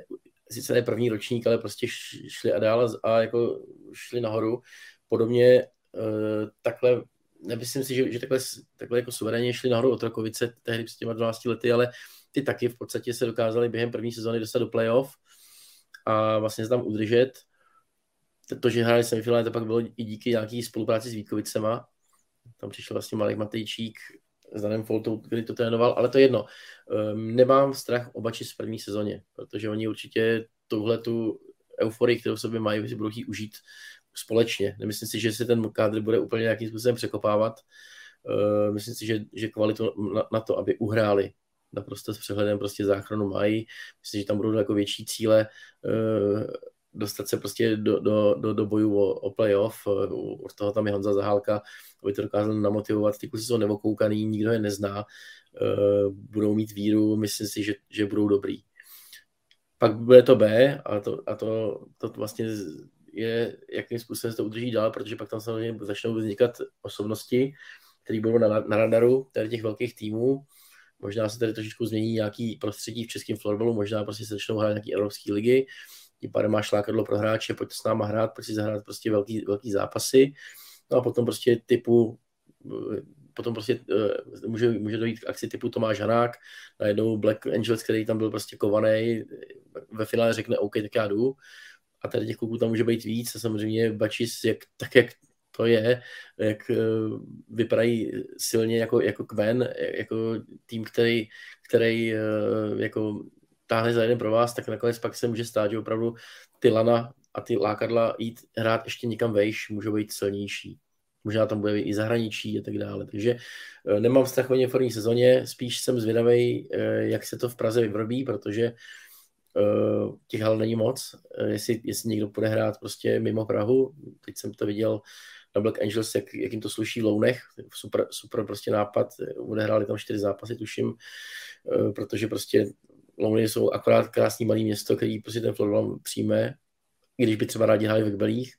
sice ne první ročník, ale prostě šli a dál a jako šli nahoru. Podobně eh, takhle, nemyslím si, že, že takhle, takhle jako suverénně šli nahoru od Rokovice tehdy s těma 12 lety, ale ty taky v podstatě se dokázali během první sezóny dostat do playoff a vlastně se tam udržet to, že hráli semifinále, to pak bylo i díky nějaký spolupráci s Vítkovicema. Tam přišel vlastně Malek Matejčík s Danem Foltou, který to trénoval, ale to je jedno. Um, nemám strach obači z první sezóně, protože oni určitě tuhle tu euforii, kterou v sobě mají, si budou chtít užít společně. Nemyslím si, že se ten kádr bude úplně nějakým způsobem překopávat. Uh, myslím si, že, že kvalitu na, na to, aby uhráli naprosto s přehledem prostě záchranu mají. Myslím, že tam budou jako větší cíle. Uh, dostat se prostě do, do, do, do bojů o, o playoff. Od toho tam je Honza Zahálka, aby to dokázal namotivovat. Ty kluci jsou nevokoukaný, nikdo je nezná, uh, budou mít víru, myslím si, že, že budou dobrý. Pak bude to B a to, a to, to vlastně je, jakým způsobem se to udrží dál, protože pak tam samozřejmě začnou vznikat osobnosti, které budou na, na radaru tady těch velkých týmů. Možná se tady trošičku změní nějaký prostředí v českém florbalu, možná prostě se začnou hrát nějaké evropské ligy, tím pádem máš lákadlo pro hráče, pojď s náma hrát, pojď si zahrát prostě velký, velký zápasy. No a potom prostě typu potom prostě uh, může, může dojít k akci typu Tomáš Hanák, najednou Black Angels, který tam byl prostě kovaný, ve finále řekne OK, tak já jdu. A tady těch kluků tam může být víc a samozřejmě Bačis, jak, tak jak to je, jak uh, vypadají silně jako, jako Kven, jako tým, který, který uh, jako táhne za jeden pro vás, tak nakonec pak se může stát, že opravdu ty lana a ty lákadla jít hrát ještě někam vejš, můžou být silnější. Možná tam bude i zahraničí a tak dále. Takže eh, nemám strach o v sezóně, spíš jsem zvědavý, eh, jak se to v Praze vyvrbí, protože eh, těch hal není moc. Jestli, jestli někdo bude hrát prostě mimo Prahu, teď jsem to viděl na Black Angels, jak, jak jim to sluší v Lounech, super, super prostě nápad, odehráli tam čtyři zápasy, tuším, protože prostě Louny jsou akorát krásný malý město, který prostě ten florbal přijme, i když by třeba rádi hráli ve Kbelích.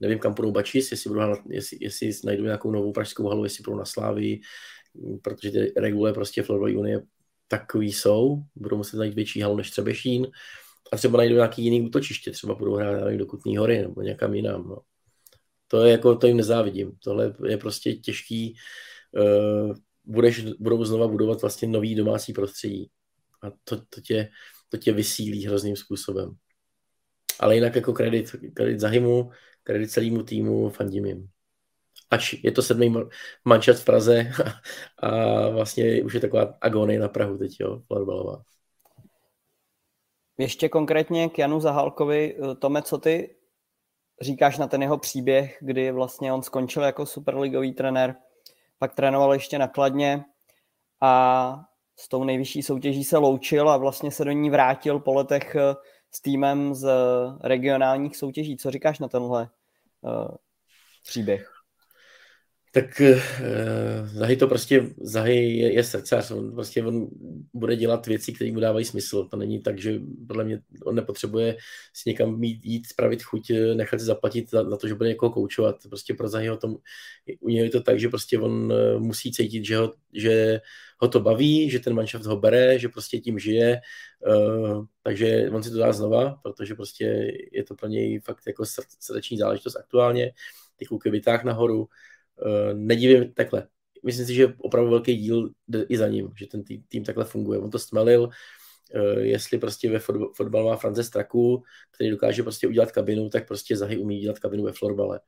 Nevím, kam půjdou Bačis, jestli, budou jestli, jestli najdou nějakou novou pražskou halu, jestli budou na Slávii, protože ty regule prostě Florbal Unie takový jsou, budou muset najít větší halu než Třebešín a třeba najdou nějaký jiný útočiště, třeba budou hrát do Kutní hory nebo někam jinam. No. To je jako, to jim nezávidím. Tohle je prostě těžký. Uh, budeš, budou znova budovat vlastně nový domácí prostředí. A to, to, tě, to tě vysílí hrozným způsobem. Ale jinak jako kredit, kredit Zahimu, kredit celému týmu, fandím jim. Ač je to sedmý mančat v Praze a, a vlastně už je taková agonie na Prahu teď, jo, florbalová. Ještě konkrétně k Janu Zahalkovi. Tome, co ty říkáš na ten jeho příběh, kdy vlastně on skončil jako superligový trenér, pak trénoval ještě nakladně a s tou nejvyšší soutěží se loučil a vlastně se do ní vrátil po letech eh, s týmem z regionálních soutěží. Co říkáš na tenhle uh, příběh? Tak uh, Zahy to prostě, Zahy je, je srdcař, on prostě on bude dělat věci, které mu dávají smysl. To není tak, že podle mě on nepotřebuje si někam mít, jít, spravit chuť, nechat si zaplatit za, za to, že bude někoho koučovat. Prostě pro Zahyho to, u něj je to tak, že prostě on musí cítit, že ho, že ho to baví, že ten manšaft ho bere, že prostě tím žije, uh, takže on si to dá znova, protože prostě je to pro něj fakt jako srdeční záležitost aktuálně, ty kluky vytáh nahoru, uh, nedivím takhle. Myslím si, že opravdu velký díl jde i za ním, že ten tým, tým takhle funguje. On to stmelil, uh, jestli prostě ve fotbal, fotbal má France Straku, který dokáže prostě udělat kabinu, tak prostě Zahy umí dělat kabinu ve florbale.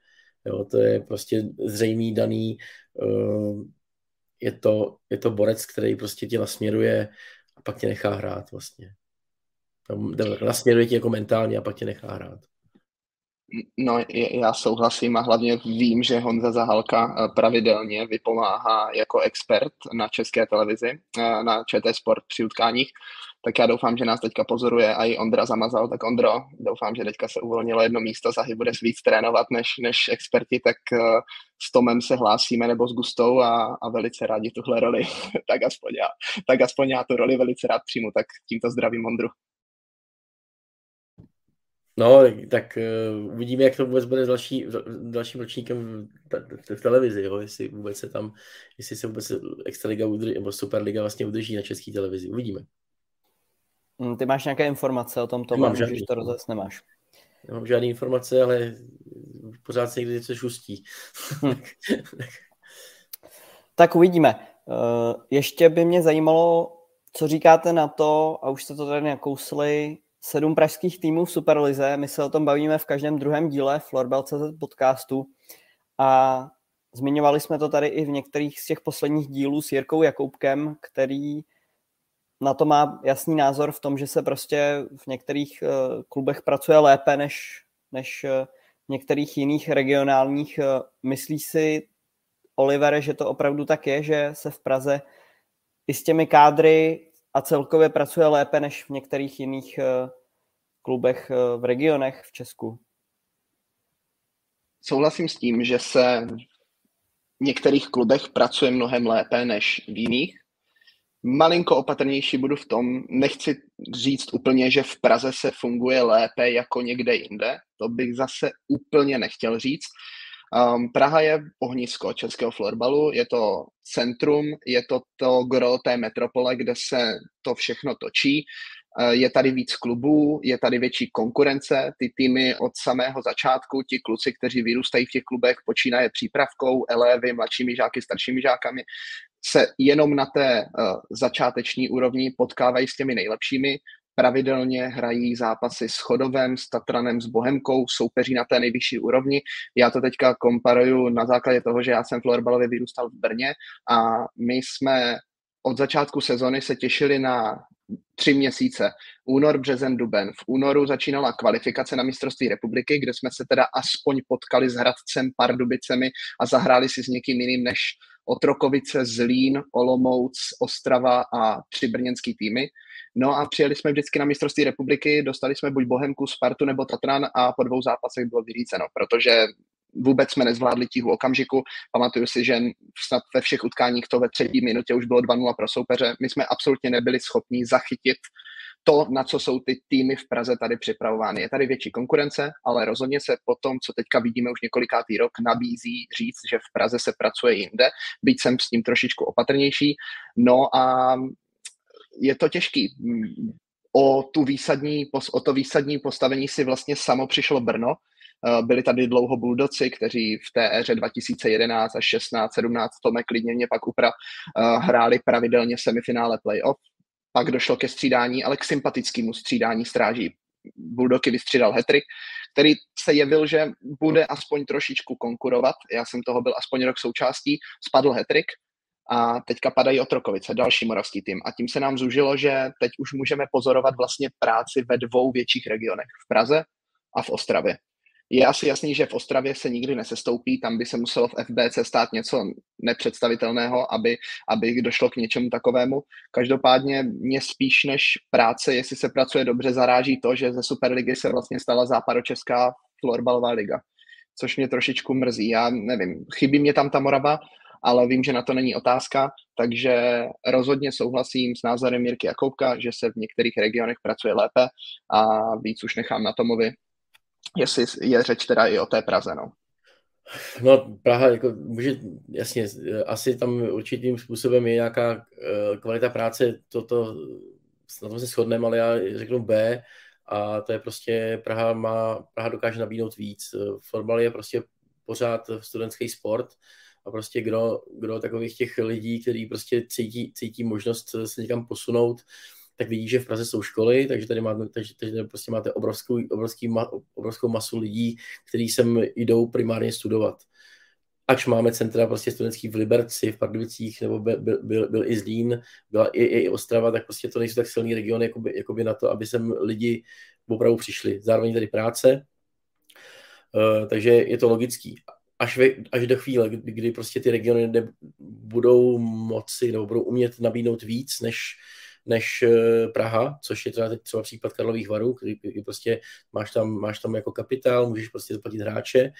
Jo, to je prostě zřejmý daný, uh, je to, je to borec, který prostě tě nasměruje a pak tě nechá hrát vlastně. Nasměruje tě jako mentálně a pak tě nechá hrát. No, já souhlasím a hlavně vím, že Honza Zahalka eh, pravidelně vypomáhá jako expert na české televizi, eh, na ČT Sport při utkáních. Tak já doufám, že nás teďka pozoruje i Ondra Zamazal, tak Ondro, doufám, že teďka se uvolnilo jedno místo, Zahy bude víc trénovat než, než experti, tak uh, s Tomem se hlásíme nebo s Gustou a, a velice rádi tuhle roli, tak aspoň já, tak aspoň já tu roli velice rád přijmu, tak tímto zdravím Ondru. No, tak uh, uvidíme, jak to vůbec bude s další, dalším ročníkem v, v televizi, jo? jestli vůbec se tam, jestli se vůbec Extraliga udrží, nebo Superliga vlastně udrží na české televizi. Uvidíme. Hm, ty máš nějaké informace o tom, to Nemám můžeš to rozhodně nemáš. Nemám žádné informace, ale pořád se někdy něco šustí. Hm. tak uvidíme. Eh, ještě by mě zajímalo, co říkáte na to, a už jste to tady nakousli, sedm pražských týmů v Superlize. My se o tom bavíme v každém druhém díle Florbal.cz podcastu a zmiňovali jsme to tady i v některých z těch posledních dílů s Jirkou Jakoubkem, který na to má jasný názor v tom, že se prostě v některých uh, klubech pracuje lépe než, než uh, v některých jiných regionálních. Uh, myslí si Oliver, že to opravdu tak je, že se v Praze i s těmi kádry a celkově pracuje lépe než v některých jiných uh, klubech uh, v regionech v Česku? Souhlasím s tím, že se v některých klubech pracuje mnohem lépe než v jiných malinko opatrnější budu v tom, nechci říct úplně, že v Praze se funguje lépe jako někde jinde, to bych zase úplně nechtěl říct. Um, Praha je ohnisko českého florbalu, je to centrum, je to to gro té metropole, kde se to všechno točí. Uh, je tady víc klubů, je tady větší konkurence, ty týmy od samého začátku, ti kluci, kteří vyrůstají v těch klubech, počínaje přípravkou, elevy, mladšími žáky, staršími žákami, se jenom na té uh, začáteční úrovni potkávají s těmi nejlepšími, pravidelně hrají zápasy s Chodovem, s Tatranem, s Bohemkou, soupeří na té nejvyšší úrovni. Já to teďka komparuju na základě toho, že já jsem florbalově vyrůstal v Brně a my jsme od začátku sezony se těšili na tři měsíce. Únor, březen, duben. V únoru začínala kvalifikace na mistrovství republiky, kde jsme se teda aspoň potkali s Hradcem, Pardubicemi a zahráli si s někým jiným než Otrokovice, Zlín, Olomouc, Ostrava a tři brněnský týmy. No a přijeli jsme vždycky na mistrovství republiky, dostali jsme buď Bohemku, Spartu nebo Tatran a po dvou zápasech bylo vyříceno, protože vůbec jsme nezvládli tíhu okamžiku. Pamatuju si, že snad ve všech utkáních to ve třetí minutě už bylo 2-0 pro soupeře. My jsme absolutně nebyli schopni zachytit to, na co jsou ty týmy v Praze tady připravovány. Je tady větší konkurence, ale rozhodně se po tom, co teďka vidíme už několikátý rok, nabízí říct, že v Praze se pracuje jinde, byť jsem s tím trošičku opatrnější. No a je to těžký. O, tu výsadní, o to výsadní postavení si vlastně samo přišlo Brno. Eh, byli tady dlouho Buldoci, kteří v té éře 2011 až 16, 17, Tome klidně mě pak upra, eh, hráli pravidelně semifinále playoff. Pak došlo ke střídání, ale k sympatickému střídání stráží. Buldoky vystřídal hetrik, který se jevil, že bude aspoň trošičku konkurovat. Já jsem toho byl aspoň rok součástí. Spadl hetrik, a teďka padají Otrokovice, další moravský tým. A tím se nám zúžilo, že teď už můžeme pozorovat vlastně práci ve dvou větších regionech, v Praze a v Ostravě. Je asi jasný, že v Ostravě se nikdy nesestoupí, tam by se muselo v FBC stát něco nepředstavitelného, aby, aby došlo k něčemu takovému. Každopádně mě spíš než práce, jestli se pracuje dobře, zaráží to, že ze Superligy se vlastně stala západočeská florbalová liga, což mě trošičku mrzí. Já nevím, chybí mě tam ta Morava, ale vím, že na to není otázka, takže rozhodně souhlasím s názorem Mirky Jakoubka, že se v některých regionech pracuje lépe a víc už nechám na Tomovi, jestli je řeč teda i o té Praze. No. No, Praha, jako může, jasně, asi tam určitým způsobem je nějaká eh, kvalita práce, toto, na tom se shodneme, ale já řeknu B, a to je prostě, Praha má, Praha dokáže nabídnout víc. Fotbal je prostě pořád studentský sport, a prostě kdo, kdo takových těch lidí, kteří prostě cítí, cítí možnost se někam posunout, tak vidí, že v Praze jsou školy, takže tady máte, takže, takže tady prostě máte obrovskou, obrovský, obrovskou masu lidí, kteří sem jdou primárně studovat. Ač máme centra prostě studentský v Liberci, v Pardubicích, nebo byl, byl, byl, i Zlín, byla i, i Ostrava, tak prostě to nejsou tak silný regiony jakoby, jakoby na to, aby sem lidi opravdu přišli. Zároveň tady práce, uh, takže je to logický až, ve, až do chvíle, kdy, kdy prostě ty regiony budou moci nebo budou umět nabídnout víc než, než eh, Praha, což je třeba teď třeba případ Karlových varů, kdy, prostě máš tam, máš tam jako kapitál, můžeš prostě zaplatit hráče,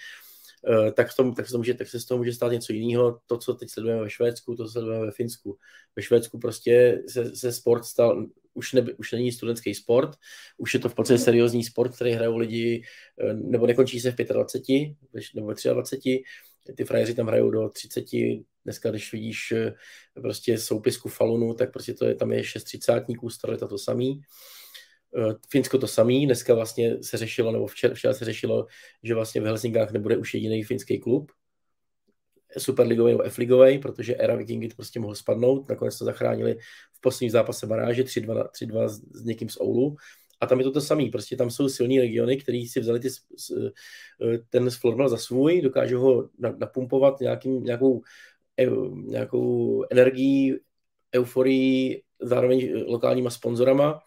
eh, tak, v tom, tak, se to může, tak se z toho může stát něco jiného. To, co teď sledujeme ve Švédsku, to, co sledujeme ve Finsku. Ve Švédsku prostě se, se sport stal, už, ne, už není studentský sport, už je to v podstatě seriózní sport, který hrajou lidi, eh, nebo nekončí se v 25 nebo ve 23, ty frajeři tam hrajou do 30, dneska když vidíš eh, prostě soupisku Falunu, tak prostě to je, tam je 6 třicátníků, Starleta to samý. Eh, Finsko to samý, dneska vlastně se řešilo, nebo včera, včera se řešilo, že vlastně v Helsinkách nebude už jediný finský klub, superligový nebo F-ligový, protože Era Vikingy to prostě mohl spadnout. Nakonec to zachránili v posledním zápase baráže 3-2, s někým z Oulu. A tam je to to samé, prostě tam jsou silní regiony, které si vzali ty, ten florbal za svůj, dokážou ho napumpovat nějakým, nějakou, nějakou energií, euforii, zároveň lokálníma sponzorama.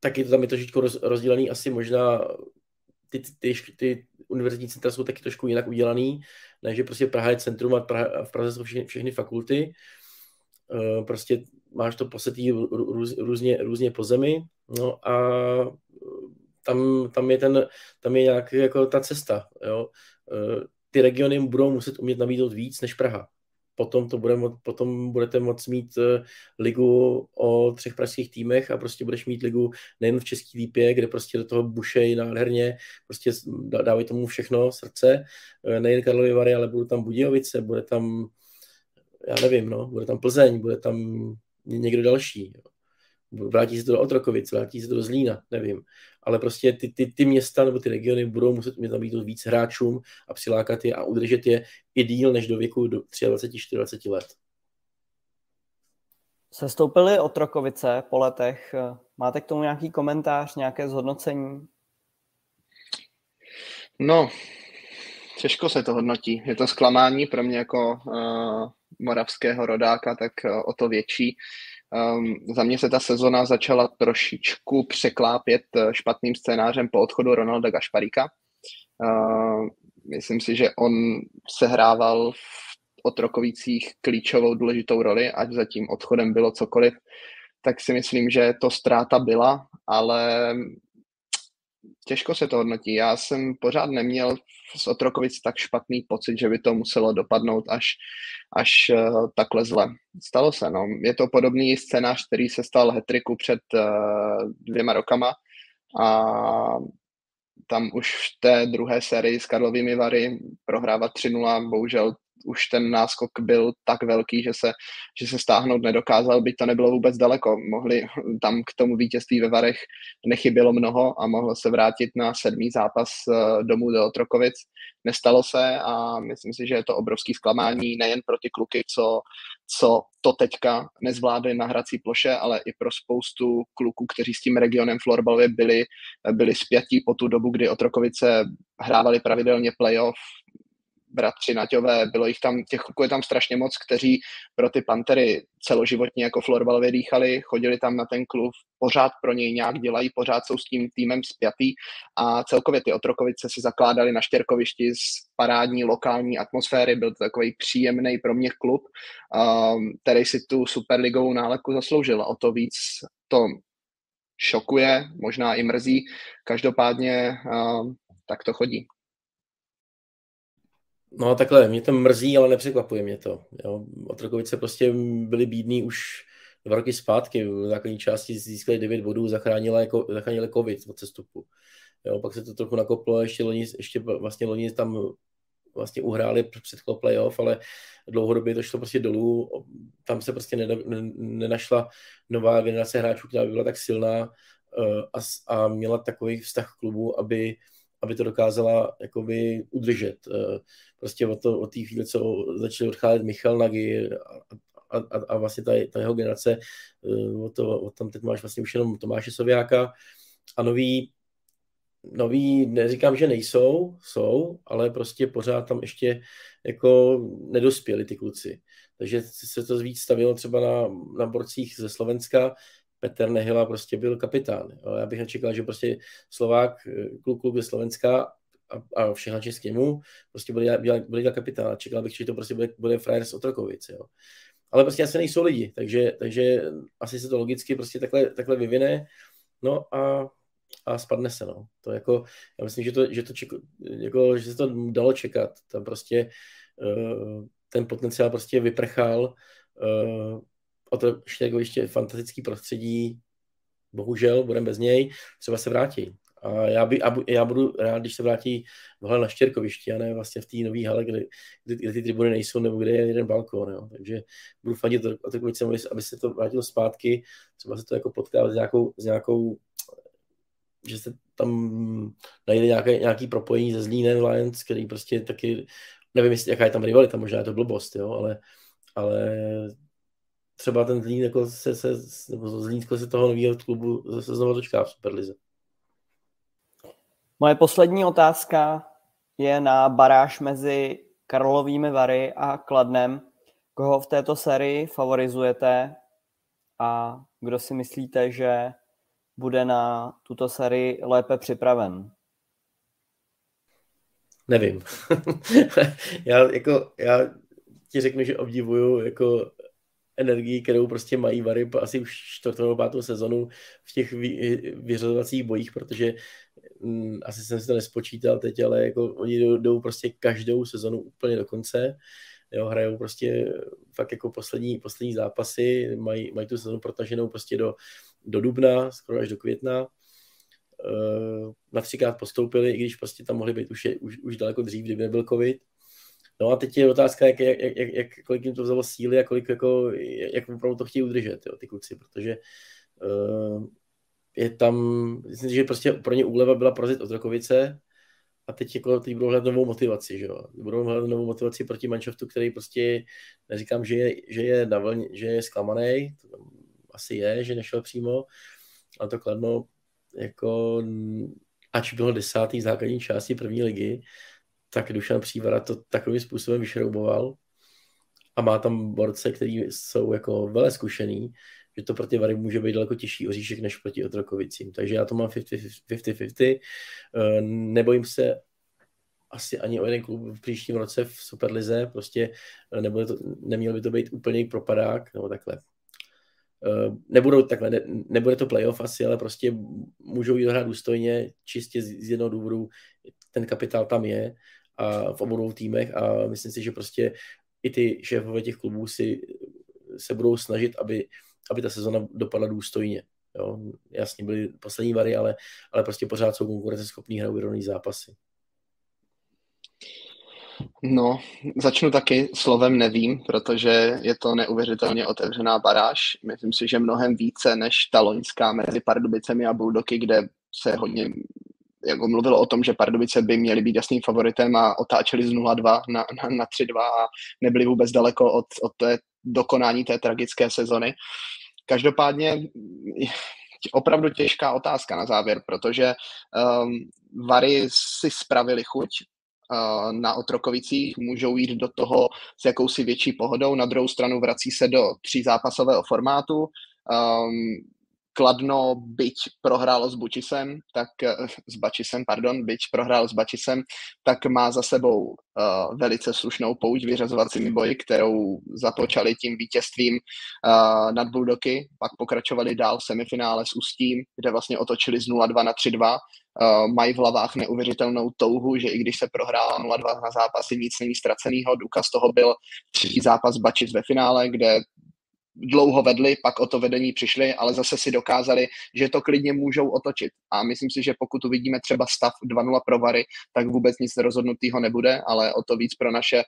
Taky to tam je trošičku rozdělený asi možná ty, ty, ty univerzitní centra jsou taky trošku jinak udělaný, ne, že prostě Praha je centrum a, Praha, a v Praze jsou všechny, všechny fakulty. Prostě máš to posetý růz, různě, různě po zemi, no a tam, tam je ten, tam je nějak jako ta cesta, jo. Uh, ty regiony budou muset umět nabídnout víc než Praha potom, to bude, potom budete moct mít uh, ligu o třech pražských týmech a prostě budeš mít ligu nejen v Český lípě, kde prostě do toho bušej nádherně, prostě dávají tomu všechno srdce, nejen Karlovy Vary, ale budou tam Budějovice, bude tam, já nevím, no, bude tam Plzeň, bude tam někdo další. Jo vrátí se to do Otrokovic, vrátí se to do Zlína, nevím. Ale prostě ty, ty, ty města nebo ty regiony budou muset mít nabídnout víc hráčům a přilákat je a udržet je i díl než do věku do 23-24 let. Sestoupily Otrokovice po letech. Máte k tomu nějaký komentář, nějaké zhodnocení? No, těžko se to hodnotí. Je to zklamání pro mě jako uh, moravského rodáka, tak uh, o to větší. Um, za mě se ta sezona začala trošičku překlápět eh, špatným scénářem po odchodu Ronalda Gašparíka. Uh, myslím si, že on sehrával v Otrokovicích klíčovou důležitou roli, ať za tím odchodem bylo cokoliv, tak si myslím, že to ztráta byla, ale těžko se to hodnotí. Já jsem pořád neměl z Otrokovic tak špatný pocit, že by to muselo dopadnout až, až uh, takhle zle. Stalo se, no. Je to podobný scénář, který se stal hetriku před uh, dvěma rokama a tam už v té druhé sérii s Karlovými Vary prohrávat 3-0, bohužel už ten náskok byl tak velký, že se, že se stáhnout nedokázal, byť to nebylo vůbec daleko. Mohli tam k tomu vítězství ve Varech nechybělo mnoho a mohlo se vrátit na sedmý zápas eh, domů do Otrokovic. Nestalo se a myslím si, že je to obrovský zklamání nejen pro ty kluky, co, co to teďka nezvládli na hrací ploše, ale i pro spoustu kluků, kteří s tím regionem florbalově byli, byli spjatí po tu dobu, kdy Otrokovice hrávali pravidelně playoff, bratři Naťové, bylo jich tam, těch kluků je tam strašně moc, kteří pro ty Pantery celoživotně jako florbalově dýchali, chodili tam na ten klub, pořád pro něj nějak dělají, pořád jsou s tím týmem spjatý a celkově ty Otrokovice si zakládali na Štěrkovišti z parádní lokální atmosféry, byl to takový příjemný pro mě klub, um, který si tu superligovou nálepku zasloužil a o to víc to šokuje, možná i mrzí, každopádně um, tak to chodí. No takhle, mě to mrzí, ale nepřekvapuje mě to. Jo. Otrokovice prostě byli bídní už dva roky zpátky. V základní části získali 9 bodů, zachránili, jako, zachránili covid od cestupu. Jo, pak se to trochu nakoplo, ještě loni, ještě vlastně loni tam vlastně uhráli před playoff, ale dlouhodobě to šlo prostě dolů. Tam se prostě nenašla nová generace hráčů, která by byla tak silná eh, a, a měla takový vztah klubu, aby aby to dokázala jakoby udržet. Eh, prostě od, to, od té co začali odcházet Michal Nagy a, a, a, a vlastně ta, ta jeho generace, eh, od, to, od tam teď máš vlastně už jenom Tomáše Sověáka a nový, nový, neříkám, že nejsou, jsou, ale prostě pořád tam ještě jako nedospěli ty kluci. Takže se to víc stavilo třeba na, na borcích ze Slovenska, Petr Nehila prostě byl kapitán. Jo. Já bych nečekal, že prostě Slovák, eh, kluk, klub je Slovenska a, a všechno českému, prostě byl, byl, byl kapitán. Čekal bych, že to prostě bude, bude frajer z Otrokovic. Jo. Ale prostě asi nejsou lidi, takže, takže asi se to logicky prostě takhle, takhle vyvine. No a, a spadne se, no. To jako, já myslím, že to, že to čeko, jako, že se to dalo čekat. Tam prostě uh, ten potenciál prostě vyprchal. Uh, o to ještě fantastický prostředí, bohužel, budeme bez něj, třeba se vrátí. A já, by, a já budu rád, když se vrátí v na Štěrkovišti, a ne vlastně v té nové hale, kde, kde, kde, ty tribuny nejsou, nebo kde je jeden balkón. Jo. Takže budu fandit o takové aby se to vrátilo zpátky, třeba se to jako potká s nějakou, s nějakou že se tam najde nějaké, nějaký propojení ze Zlínem Lions, který prostě taky, nevím, jestli, jaká je tam rivalita, možná je to blbost, jo, ale, ale třeba ten Zlín jako se, se, nebo Zlínsko se toho nového klubu zase znovu dočká v Superlize. Moje poslední otázka je na baráž mezi Karlovými Vary a Kladnem. Koho v této sérii favorizujete a kdo si myslíte, že bude na tuto sérii lépe připraven? Nevím. já, jako, já ti řeknu, že obdivuju jako energii, kterou prostě mají Vary asi už čtvrtou nebo pátou sezonu v těch vy, vyřazovacích bojích, protože m, mm, asi jsem si to nespočítal teď, ale jako oni jdou, jdou prostě každou sezonu úplně do konce, jo, hrajou prostě fakt jako poslední, poslední zápasy, mají, mají tu sezonu protaženou prostě do, do dubna, skoro až do května, uh, na třikrát postoupili, i když prostě tam mohli být už, je, už, už daleko dřív, kdyby nebyl covid, No a teď je otázka, jak, jak, jak, jak kolik jim to vzalo síly a kolik jako, jak opravdu to chtějí udržet, jo, ty kluci, protože uh, je tam, myslím, že prostě pro ně úleva byla porazit Otrokovice a teď, jako, teď budou hledat novou motivaci, že jo. Budou hledat novou motivaci proti manšaftu, který prostě, neříkám, že je, že je, na vlně, že je zklamaný, to asi je, že nešel přímo, ale to kladno, jako, ač bylo desátý základní části první ligy, tak Dušan Přívara to takovým způsobem vyšrouboval a má tam borce, kteří jsou jako vele zkušený, že to pro ty Vary může být daleko těžší oříšek než proti Otrokovicím. Takže já to mám 50-50. Eh, nebojím se asi ani o jeden klub v příštím roce v Superlize, prostě eh, nebude to, neměl by to být úplný propadák, nebo takhle. Eh, nebudou takhle, ne, nebude to playoff asi, ale prostě můžou jít hrát důstojně, čistě z, z jednoho důvodu, ten kapitál tam je a v obou týmech a myslím si, že prostě i ty šéfové těch klubů si se budou snažit, aby, aby ta sezona dopadla důstojně. Jo? Jasně byly poslední vary, ale, ale prostě pořád jsou konkurenceschopní, hrajou vyrovnaný zápasy. No, začnu taky slovem nevím, protože je to neuvěřitelně otevřená baráž. Myslím si, že mnohem více než ta loňská mezi Pardubicemi a Bulldoky, kde se hodně jako mluvilo o tom, že Pardubice by měly být jasným favoritem a otáčeli z 0-2 na, na, na 3-2 a nebyli vůbec daleko od, od té dokonání té tragické sezony. Každopádně opravdu těžká otázka na závěr, protože um, Vary si spravili chuť, uh, na Otrokovicích, můžou jít do toho s jakousi větší pohodou, na druhou stranu vrací se do tří zápasového formátu, um, Kladno, byť prohrál s Bučisem, tak eh, s Bačisem, pardon, byť prohrál s Bačisem, tak má za sebou uh, velice slušnou pouť vyřazovacími boji, kterou započali tím vítězstvím uh, nad Bulldoky, pak pokračovali dál v semifinále s Ustím, kde vlastně otočili z 0-2 na 3-2. Uh, mají v hlavách neuvěřitelnou touhu, že i když se prohrála 0-2 na zápasy, nic není ztraceného. Důkaz toho byl třetí zápas Bačis ve finále, kde dlouho vedli, pak o to vedení přišli, ale zase si dokázali, že to klidně můžou otočit. A myslím si, že pokud uvidíme třeba stav 2-0 pro Vary, tak vůbec nic rozhodnutého nebude, ale o to víc pro naše,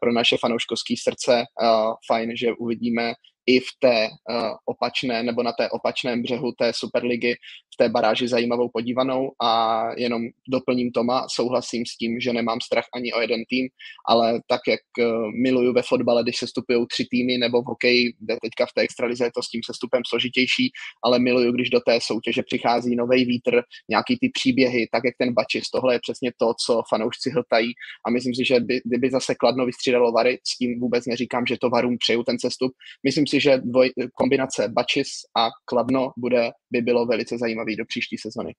pro naše fanouškovské srdce uh, fajn, že uvidíme i v té uh, opačné nebo na té opačném břehu té Superligy v té baráži zajímavou podívanou a jenom doplním Toma, souhlasím s tím, že nemám strach ani o jeden tým, ale tak, jak uh, miluju ve fotbale, když se stupují tři týmy nebo v hokeji, kde teďka v té extralize je to s tím sestupem složitější, ale miluju, když do té soutěže přichází nový vítr, nějaký ty příběhy, tak jak ten Bačis. Tohle je přesně to, co fanoušci hltají a myslím si, že by, kdyby zase Kladno vystřídalo Vary, s tím vůbec neříkám, že to Varům přeju ten cestup. Myslím si, si, že dvoj, kombinace Bačis a Kladno bude, by bylo velice zajímavý do příští sezony.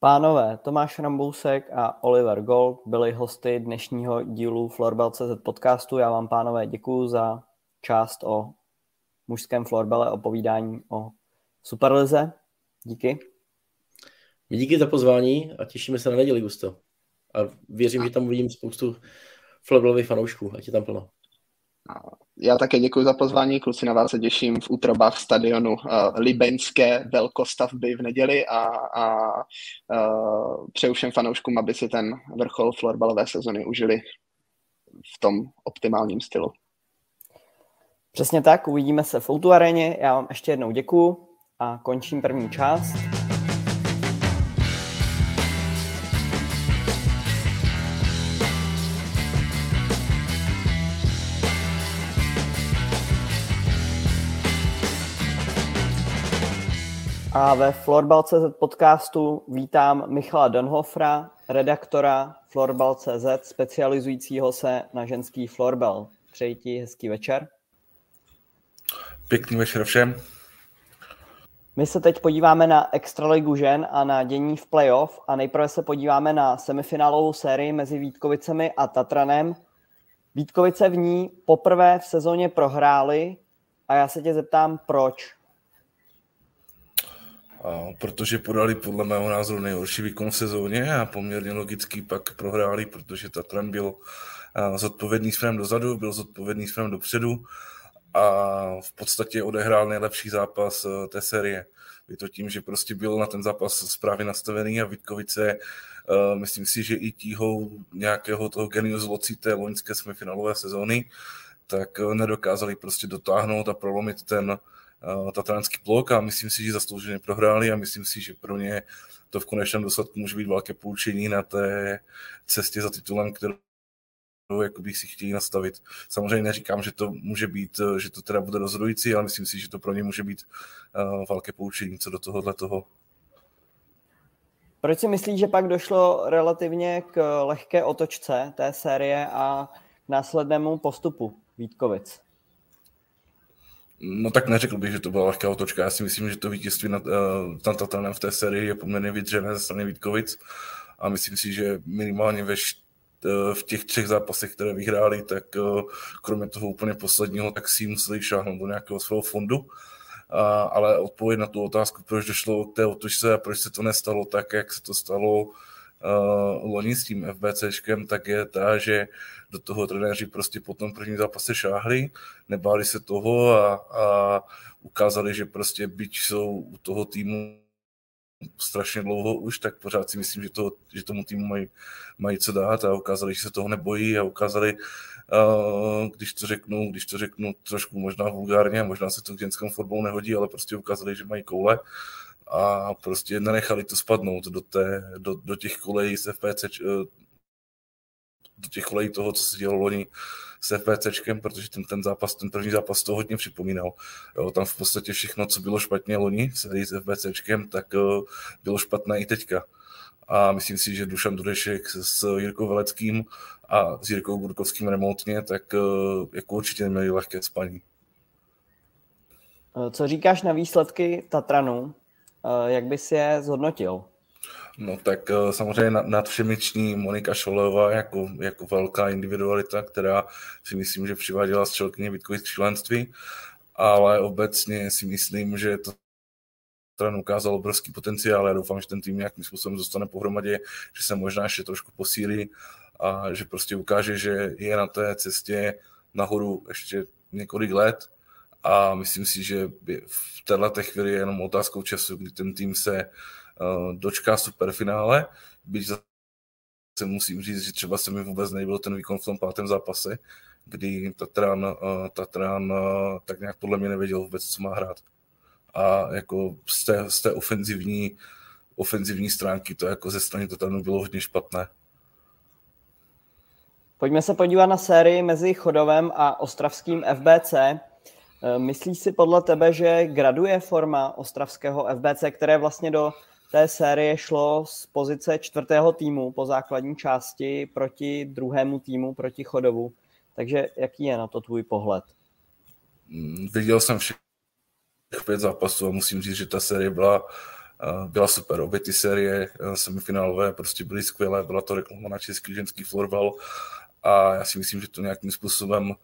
Pánové, Tomáš Rambousek a Oliver Gold byli hosty dnešního dílu Florbal.cz podcastu. Já vám, pánové, děkuji za část o mužském florbale, o povídání o Superlize. Díky. Díky za pozvání a těšíme se na neděli, Gusto. A věřím, že tam uvidím spoustu florbalových fanoušků, ať je tam plno. Já také děkuji za pozvání, kluci na vás se těším v útrobách stadionu uh, Libeňské velkostavby v neděli a, a uh, přeju všem fanouškům, aby si ten vrchol florbalové sezony užili v tom optimálním stylu. Přesně tak, uvidíme se v Outu aréně. Já vám ještě jednou děkuji a končím první část. A ve Florbal.cz podcastu vítám Michala Donhofra, redaktora Florbal.cz, specializujícího se na ženský florbal. Přeji ti hezký večer. Pěkný večer všem. My se teď podíváme na Extraligu žen a na dění v playoff a nejprve se podíváme na semifinálovou sérii mezi Vítkovicemi a Tatranem. Vítkovice v ní poprvé v sezóně prohráli a já se tě zeptám, proč? Protože podali podle mého názoru nejhorší výkon v sezóně a poměrně logicky pak prohráli, protože Tatran byl zodpovědný směrem dozadu, byl zodpovědný směrem dopředu a v podstatě odehrál nejlepší zápas e, té série. Je to tím, že prostě byl na ten zápas správně nastavený a Vítkovice, e, myslím si, že i tíhou nějakého toho geniu zlocí té loňské semifinálové sezóny, tak e, nedokázali prostě dotáhnout a prolomit ten, tatranský blok a myslím si, že zaslouženě prohráli a myslím si, že pro ně to v konečném důsledku může být velké poučení na té cestě za titulem, kterou jakoby si chtějí nastavit. Samozřejmě neříkám, že to může být, eh, že to teda bude rozhodující, ale myslím si, že to pro ně může být uh, velké poučení co do tohohle toho. Proč si myslíš, že pak došlo relativně k lehké otočce té série a k následnému postupu Vítkovic? No tak neřekl bych, že to byla lehká otočka. Já si myslím, že to vítězství nad, uh, Tatanem v té sérii je poměrně vydřené ze strany Vítkovic a myslím si, že minimálně ve eh, v těch třech zápasech, které vyhráli, tak uh, kromě toho úplně posledního, tak si museli šáhnout do nějakého svého fondu. A, ale odpověď na tu otázku, proč došlo k té otočce a proč se to nestalo tak, jak se to stalo uh, loni s tím FBCčkem, tak je ta, že do toho trenéři prostě po tom prvním zápase šáhli, nebáli se toho a, a ukázali, že prostě byť jsou u toho týmu strašně dlouho už, tak pořád si myslím, že, to, že tomu týmu mají, mají co dát a ukázali, že se toho nebojí a ukázali, uh, když to řeknu, když to řeknu trošku možná vulgárně, možná se to k ženskému fotbalu nehodí, ale prostě ukázali, že mají koule a prostě nenechali to spadnout do, té, do, do těch kolejí z FPC, uh, do těch kolejí toho, co se dělo loni s FPCčkem, protože ten, ten zápas, ten první zápas to hodně připomínal. Jo, tam v podstatě všechno, co bylo špatně loni v sérii s FPCčkem, tak uh, bylo špatné i teďka. A myslím si, že Dušan Dudešek s Jirkou Veleckým a s Jirkou Burkovským remotně, tak uh, jako určitě neměli lehké spaní. Co říkáš na výsledky Tatranu? Jak bys je zhodnotil? No tak eh, samozřejmě nad všemi ční Monika Šolevá jako, jako velká individualita, která si myslím, že přiváděla střelkyně Vítkových členství, ale obecně si myslím, že to ten ukázal obrovský potenciál. Já doufám, že ten tým nějakým způsobem zůstane pohromadě, že se možná ještě trošku posílí a že prostě ukáže, že je na té cestě nahoru ještě několik let a myslím si, že v této chvíli je jenom otázkou času, kdy ten tým se Eh, dočká superfinále, byť se musím říct, že třeba se mi vůbec nebyl ten výkon v tom pátém zápase, kdy Tatran, uh, Tatran uh, tak nějak podle mě nevěděl vůbec, co má hrát. A jako z té, z té ofenzivní, ofenzivní stránky to jako ze strany Tatranu bylo hodně špatné. Pojďme se podívat na sérii mezi Chodovem a ostravským FBC. Myslíš si podle tebe, že graduje forma ostravského FBC, které vlastně do té série šlo z pozice čtvrtého týmu po základní části proti druhému týmu, proti Chodovu. Takže jaký je na to tvůj pohled? Viděl jsem všech pět zápasů a musím říct, že ta série byla, eh, byla super. Obě ty série eh, semifinálové prostě byly skvělé, byla to reklama na český ženský florbal a já si myslím, že to nějakým způsobem uh,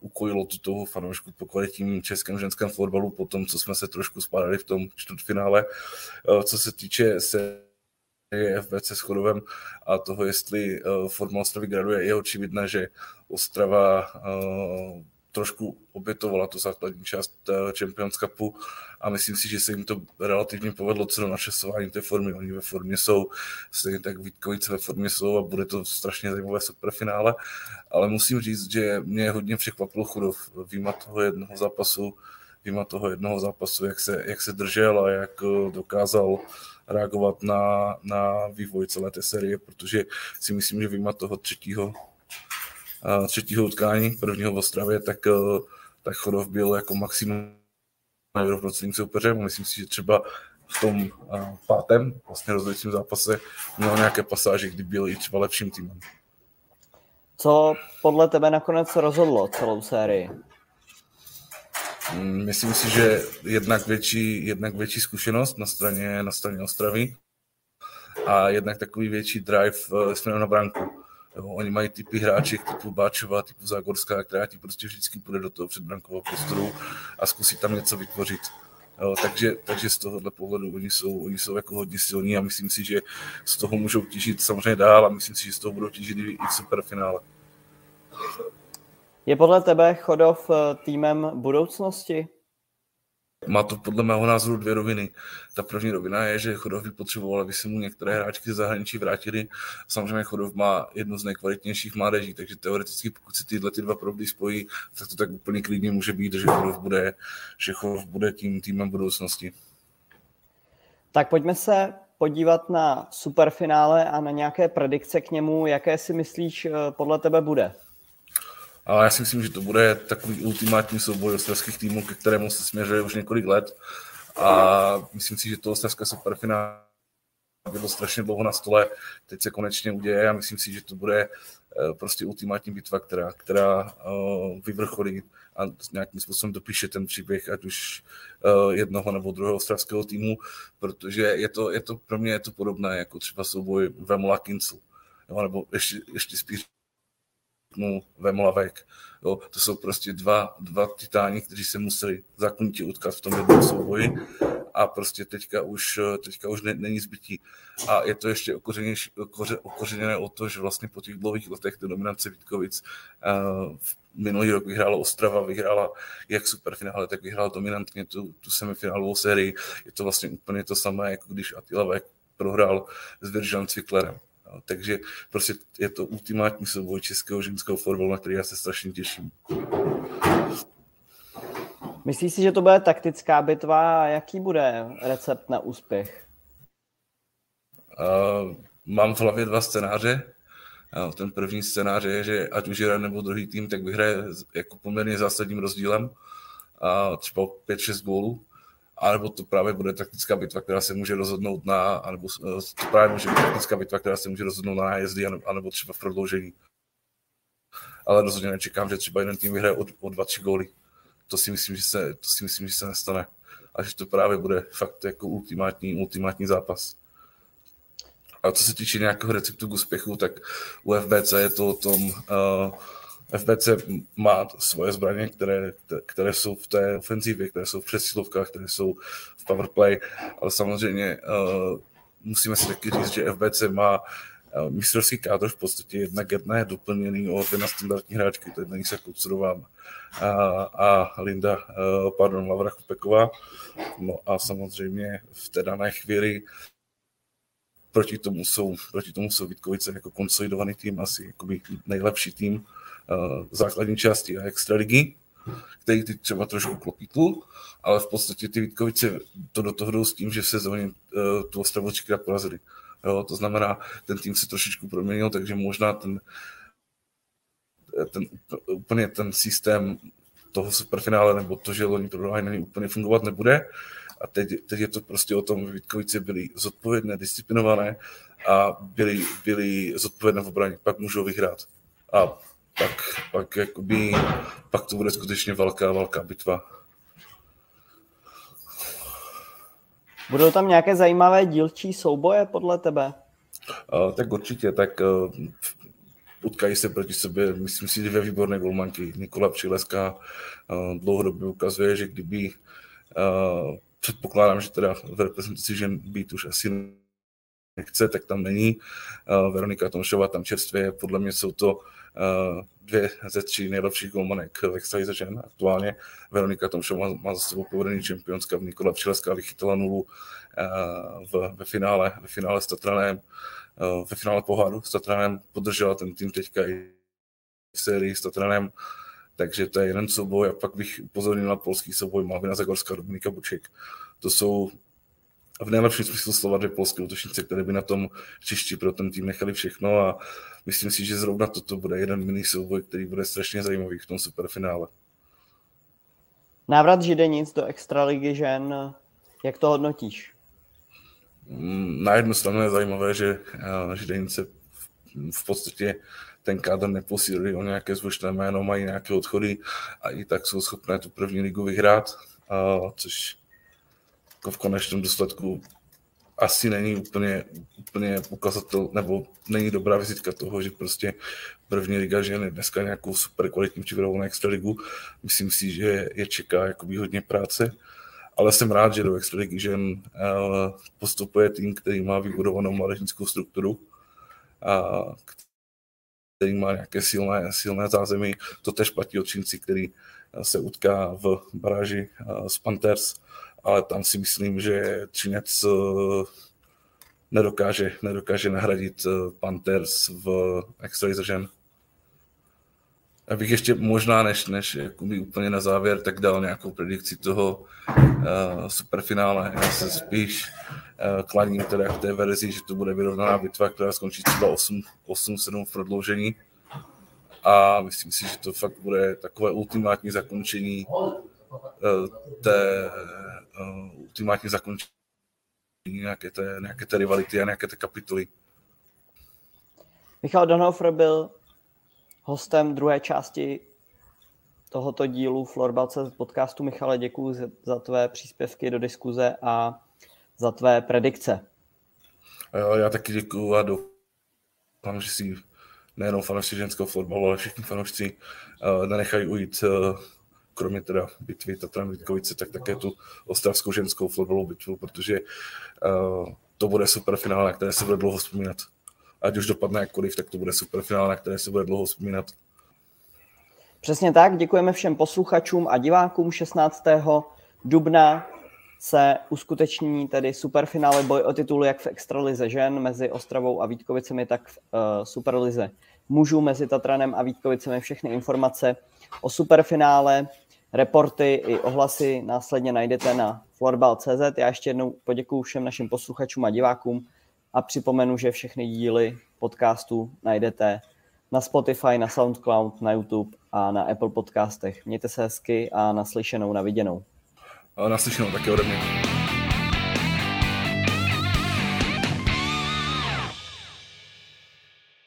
ukojilo tu toho fanoušku po kvalitním českém ženském fotbalu, po tom, co jsme se trošku spádali v tom čtvrtfinále. Co se týče se FBC s Chodovem a toho, jestli forma Ostravy graduje, je očividné, že Ostrava trošku obětovala tu základní část eh, Champions Cupu a myslím si, že se jim to relativně povedlo co do načasování té formy. Oni ve formě jsou, stejně tak Vítkovice ve formě jsou a bude to strašně zajímavé superfinále, ale musím říct, že mě hodně překvapilo Chudov. Výma toho jednoho zápasu, výma toho jednoho zápasu, jak se, jak se držel a jak eh, dokázal reagovat na, na vývoj celé té série, protože si myslím, že výma toho třetího třetího utkání, prvního v Ostravě, tak, eh, tak Chodov byl jako maximum rovnocenným soupeřem. Myslím si, že třeba v tom eh, pátém vlastně rozhodujícím zápase měl nějaké pasáže, kdy byl i třeba lepším týmem. Co podle tebe nakonec rozhodlo celou sérii? Mm, myslím si, že jednak větší, jednak větší zkušenost na straně, na straně Ostravy a jednak takový větší drive eh, směrem na branku. Oni mají typy hráček typu Báčová, typu Zágorská, která ti prostě vždycky půjde do toho předbrankového prostoru a zkusí tam něco vytvořit. Jo, takže, takže z tohohle pohledu oni jsou, oni jsou jako hodně silní a myslím si, že z toho můžou těžit samozřejmě dál a myslím si, že z toho budou těžit i v superfinále. Je podle tebe Chodov eh, týmem budoucnosti? Má to podle mého názoru dvě roviny. Ta první rovina je, že Chodov by potřeboval, aby se mu některé hráčky ze zahraničí vrátili. Samozřejmě Chodov má jednu z nejkvalitnějších mládeží, takže teoreticky, pokud se tyhle ty dva proudy spojí, tak to tak úplně klidně může být, že Chodov bude, že Chodov bude tím týmem budoucnosti. Tak pojďme se podívat na superfinále a na nějaké predikce k němu. Jaké si myslíš eh, podle tebe bude? Ale já si myslím, že to bude takový ultimátní souboj ostravských týmů, ke kterému se směřuje už několik let. A myslím si, že to ostravské superfinále bylo strašně dlouho na stole, teď se konečně uděje a myslím si, že to bude eh, prostě ultimátní bitva, která, která uh, vyvrcholí a nějakým způsobem dopíše ten příběh, ať už uh, jednoho nebo druhého ostravského týmu, protože je to, je to pro mě je to podobné jako třeba souboj Vemula Kincel, nebo ještě, ještě spíš řeknu Vemlavek. Jo, to jsou prostě dva, dva titáni, kteří se museli zakonitě utkat v tom jednom souboji a prostě teďka už, teďka už ne, není zbytí. A je to ještě okořeněné o to, že vlastně po těch dlouhých letech ty dominance Vítkovic uh, minulý rok vyhrála Ostrava, vyhrála jak superfinále, tak vyhrála dominantně tu, tu semifinálovou sérii. Je to vlastně úplně to samé, jako když Attila Vek prohrál s Viržan Cviklerem. Takže prostě je to ultimátní souboj českého ženského fotbalu, na který já se strašně těším. Myslíš si, že to bude taktická bitva a jaký bude recept na úspěch? Uh, mám v hlavě dva scénáře. Uh, ten první scénář je, že ať už jeden nebo druhý tým, tak vyhraje jako poměrně zásadním rozdílem, uh, třeba 5-6 gólů. A nebo to právě bude taktická bitva, která se může rozhodnout na, anebo to právě může být taktická bitva, která se může rozhodnout na nájezdy, anebo třeba v prodloužení. Ale rozhodně nečekám, že třeba jeden tým vyhraje o, o 2-3 góly to si myslím, že se, to si myslím, že se nestane. A že to právě bude fakt jako ultimátní, ultimátní zápas. A co se týče nějakého receptu k úspěchu, tak u FBC je to o tom, uh, FBC má svoje zbraně, které, které jsou v té ofenzivě, které jsou v přesilovkách, které jsou v powerplay, ale samozřejmě uh, musíme si taky říct, že FBC má uh, mistrovský kádr v podstatě jedna k jedné doplněný o dvě standardní hráčky, to je Denisa Kucurová a, a Linda, uh, pardon, Lavra Chupeková. No a samozřejmě v té dané chvíli proti tomu jsou, proti tomu jsou Vítkovice jako konsolidovaný tým, asi jakoby nejlepší tým základní části a extraligy, který ty třeba trošku klopítl, ale v podstatě ty Vítkovice to do toho jdou s tím, že v sezóně uh, tu Ostravu třikrát porazili. Jo, to znamená, ten tým se trošičku proměnil, takže možná ten ten, úplně ten systém toho superfinále nebo to, že loni prohráli, není úplně fungovat nebude. A teď, teď je to prostě o tom, že Vítkovice byli zodpovědné, disciplinované a byli, byli zodpovědné v obraně. Pak můžou vyhrát. A pak, pak, jakoby, pak to bude skutečně velká, velká bitva. Budou tam nějaké zajímavé dílčí souboje podle tebe? Uh, tak určitě, tak uh, utkají se proti sobě, myslím si, dvě výborné golmanky. Nikola Přileska uh, dlouhodobě ukazuje, že kdyby uh, předpokládám, že teda v reprezentaci žen být už asi nechce, tak tam není. Uh, Veronika Tomšová tam čerstvě, podle mě jsou to uh, dvě ze tří nejlepších golmanek v extralize žen aktuálně. Veronika Tomšová má, má za sebou povedený čempionská, Nikola Přileska vychytala nulu uh, v, ve finále, ve finále s Tatranem. Eh, ve finále poháru s Tatranem, podržela ten tým teďka i v sérii s Tatranem, takže to je jeden souboj a pak bych upozornil na polský souboj Malvina Zagorská, Dominika Buček. To jsou v nejlepším smyslu slova dvě polské útočnice, které by na tom hřišti pro ten tým nechali všechno a myslím si, že zrovna toto bude jeden mini souboj, který bude strašně zajímavý v tom superfinále. Návrat Židenic do extraligy žen, jak to hodnotíš? na jednu stranu je zajímavé, že eh, Židenice v podstatě ten kádr neposílili o nějaké zvučné jméno, mají nějaké odchody a i tak jsou schopné tu první ligu vyhrát, což jako v konečném důsledku asi není úplně, úplně ukazatel, nebo není dobrá vizitka toho, že prostě první liga žen je dneska nějakou super kvalitní přípravou na extraligu. Myslím si, že je čeká jakoby hodně práce ale jsem rád, že do Extraligy žen eh, postupuje tým, který má vybudovanou mládežnickou strukturu, a který má nějaké silné, silné zázemí. To tež platí o Čínci, který eh, se utká v baráži eh, s Panthers, ale tam si myslím, že Čínec nedokáže, nedokáže nahradit Panthers v extralize žen. Abych ještě možná, než, než jakoby úplně na závěr, tak dal nějakou predikci toho uh, superfinále. Já se spíš uh, klaním teda k té verzi, že to bude vyrovnaná bitva, která skončí třeba 8-7 v prodloužení. A myslím si, že to fakt bude takové ultimátní zakončení té uh, ultimátní zakončení nějaké té, nějaké té rivality a nějaké té kapitoly. Michal Donhofer byl hostem druhé části tohoto dílu Florbalce z podcastu. Michale, děkuji za tvé příspěvky do diskuze a za tvé predikce. Já taky děkuji a doufám, že si nejenom fanoušci ženského fotbalu, ale všichni fanoušci nenechají ujít kromě teda bitvy Tatran Vítkovice, tak také tu ostravskou ženskou florbalovou bitvu, protože uh, to bude super finále, na které se bude dlouho vzpomínat. Ať už dopadne jakkoliv, tak to bude super finále, na které se bude dlouho vzpomínat. Přesně tak, děkujeme všem posluchačům a divákům 16. dubna se uskuteční tedy superfinále boj o titul jak v extralize žen mezi Ostravou a Vítkovicemi, tak v uh, superlize mužů mezi Tatranem a Vítkovicemi. Všechny informace o superfinále, reporty i ohlasy následně najdete na florbal.cz. Já ještě jednou poděkuji všem našim posluchačům a divákům a připomenu, že všechny díly podcastu najdete na Spotify, na SoundCloud, na YouTube a na Apple podcastech. Mějte se hezky a naslyšenou, na viděnou. Naslyšenou taky ode mě.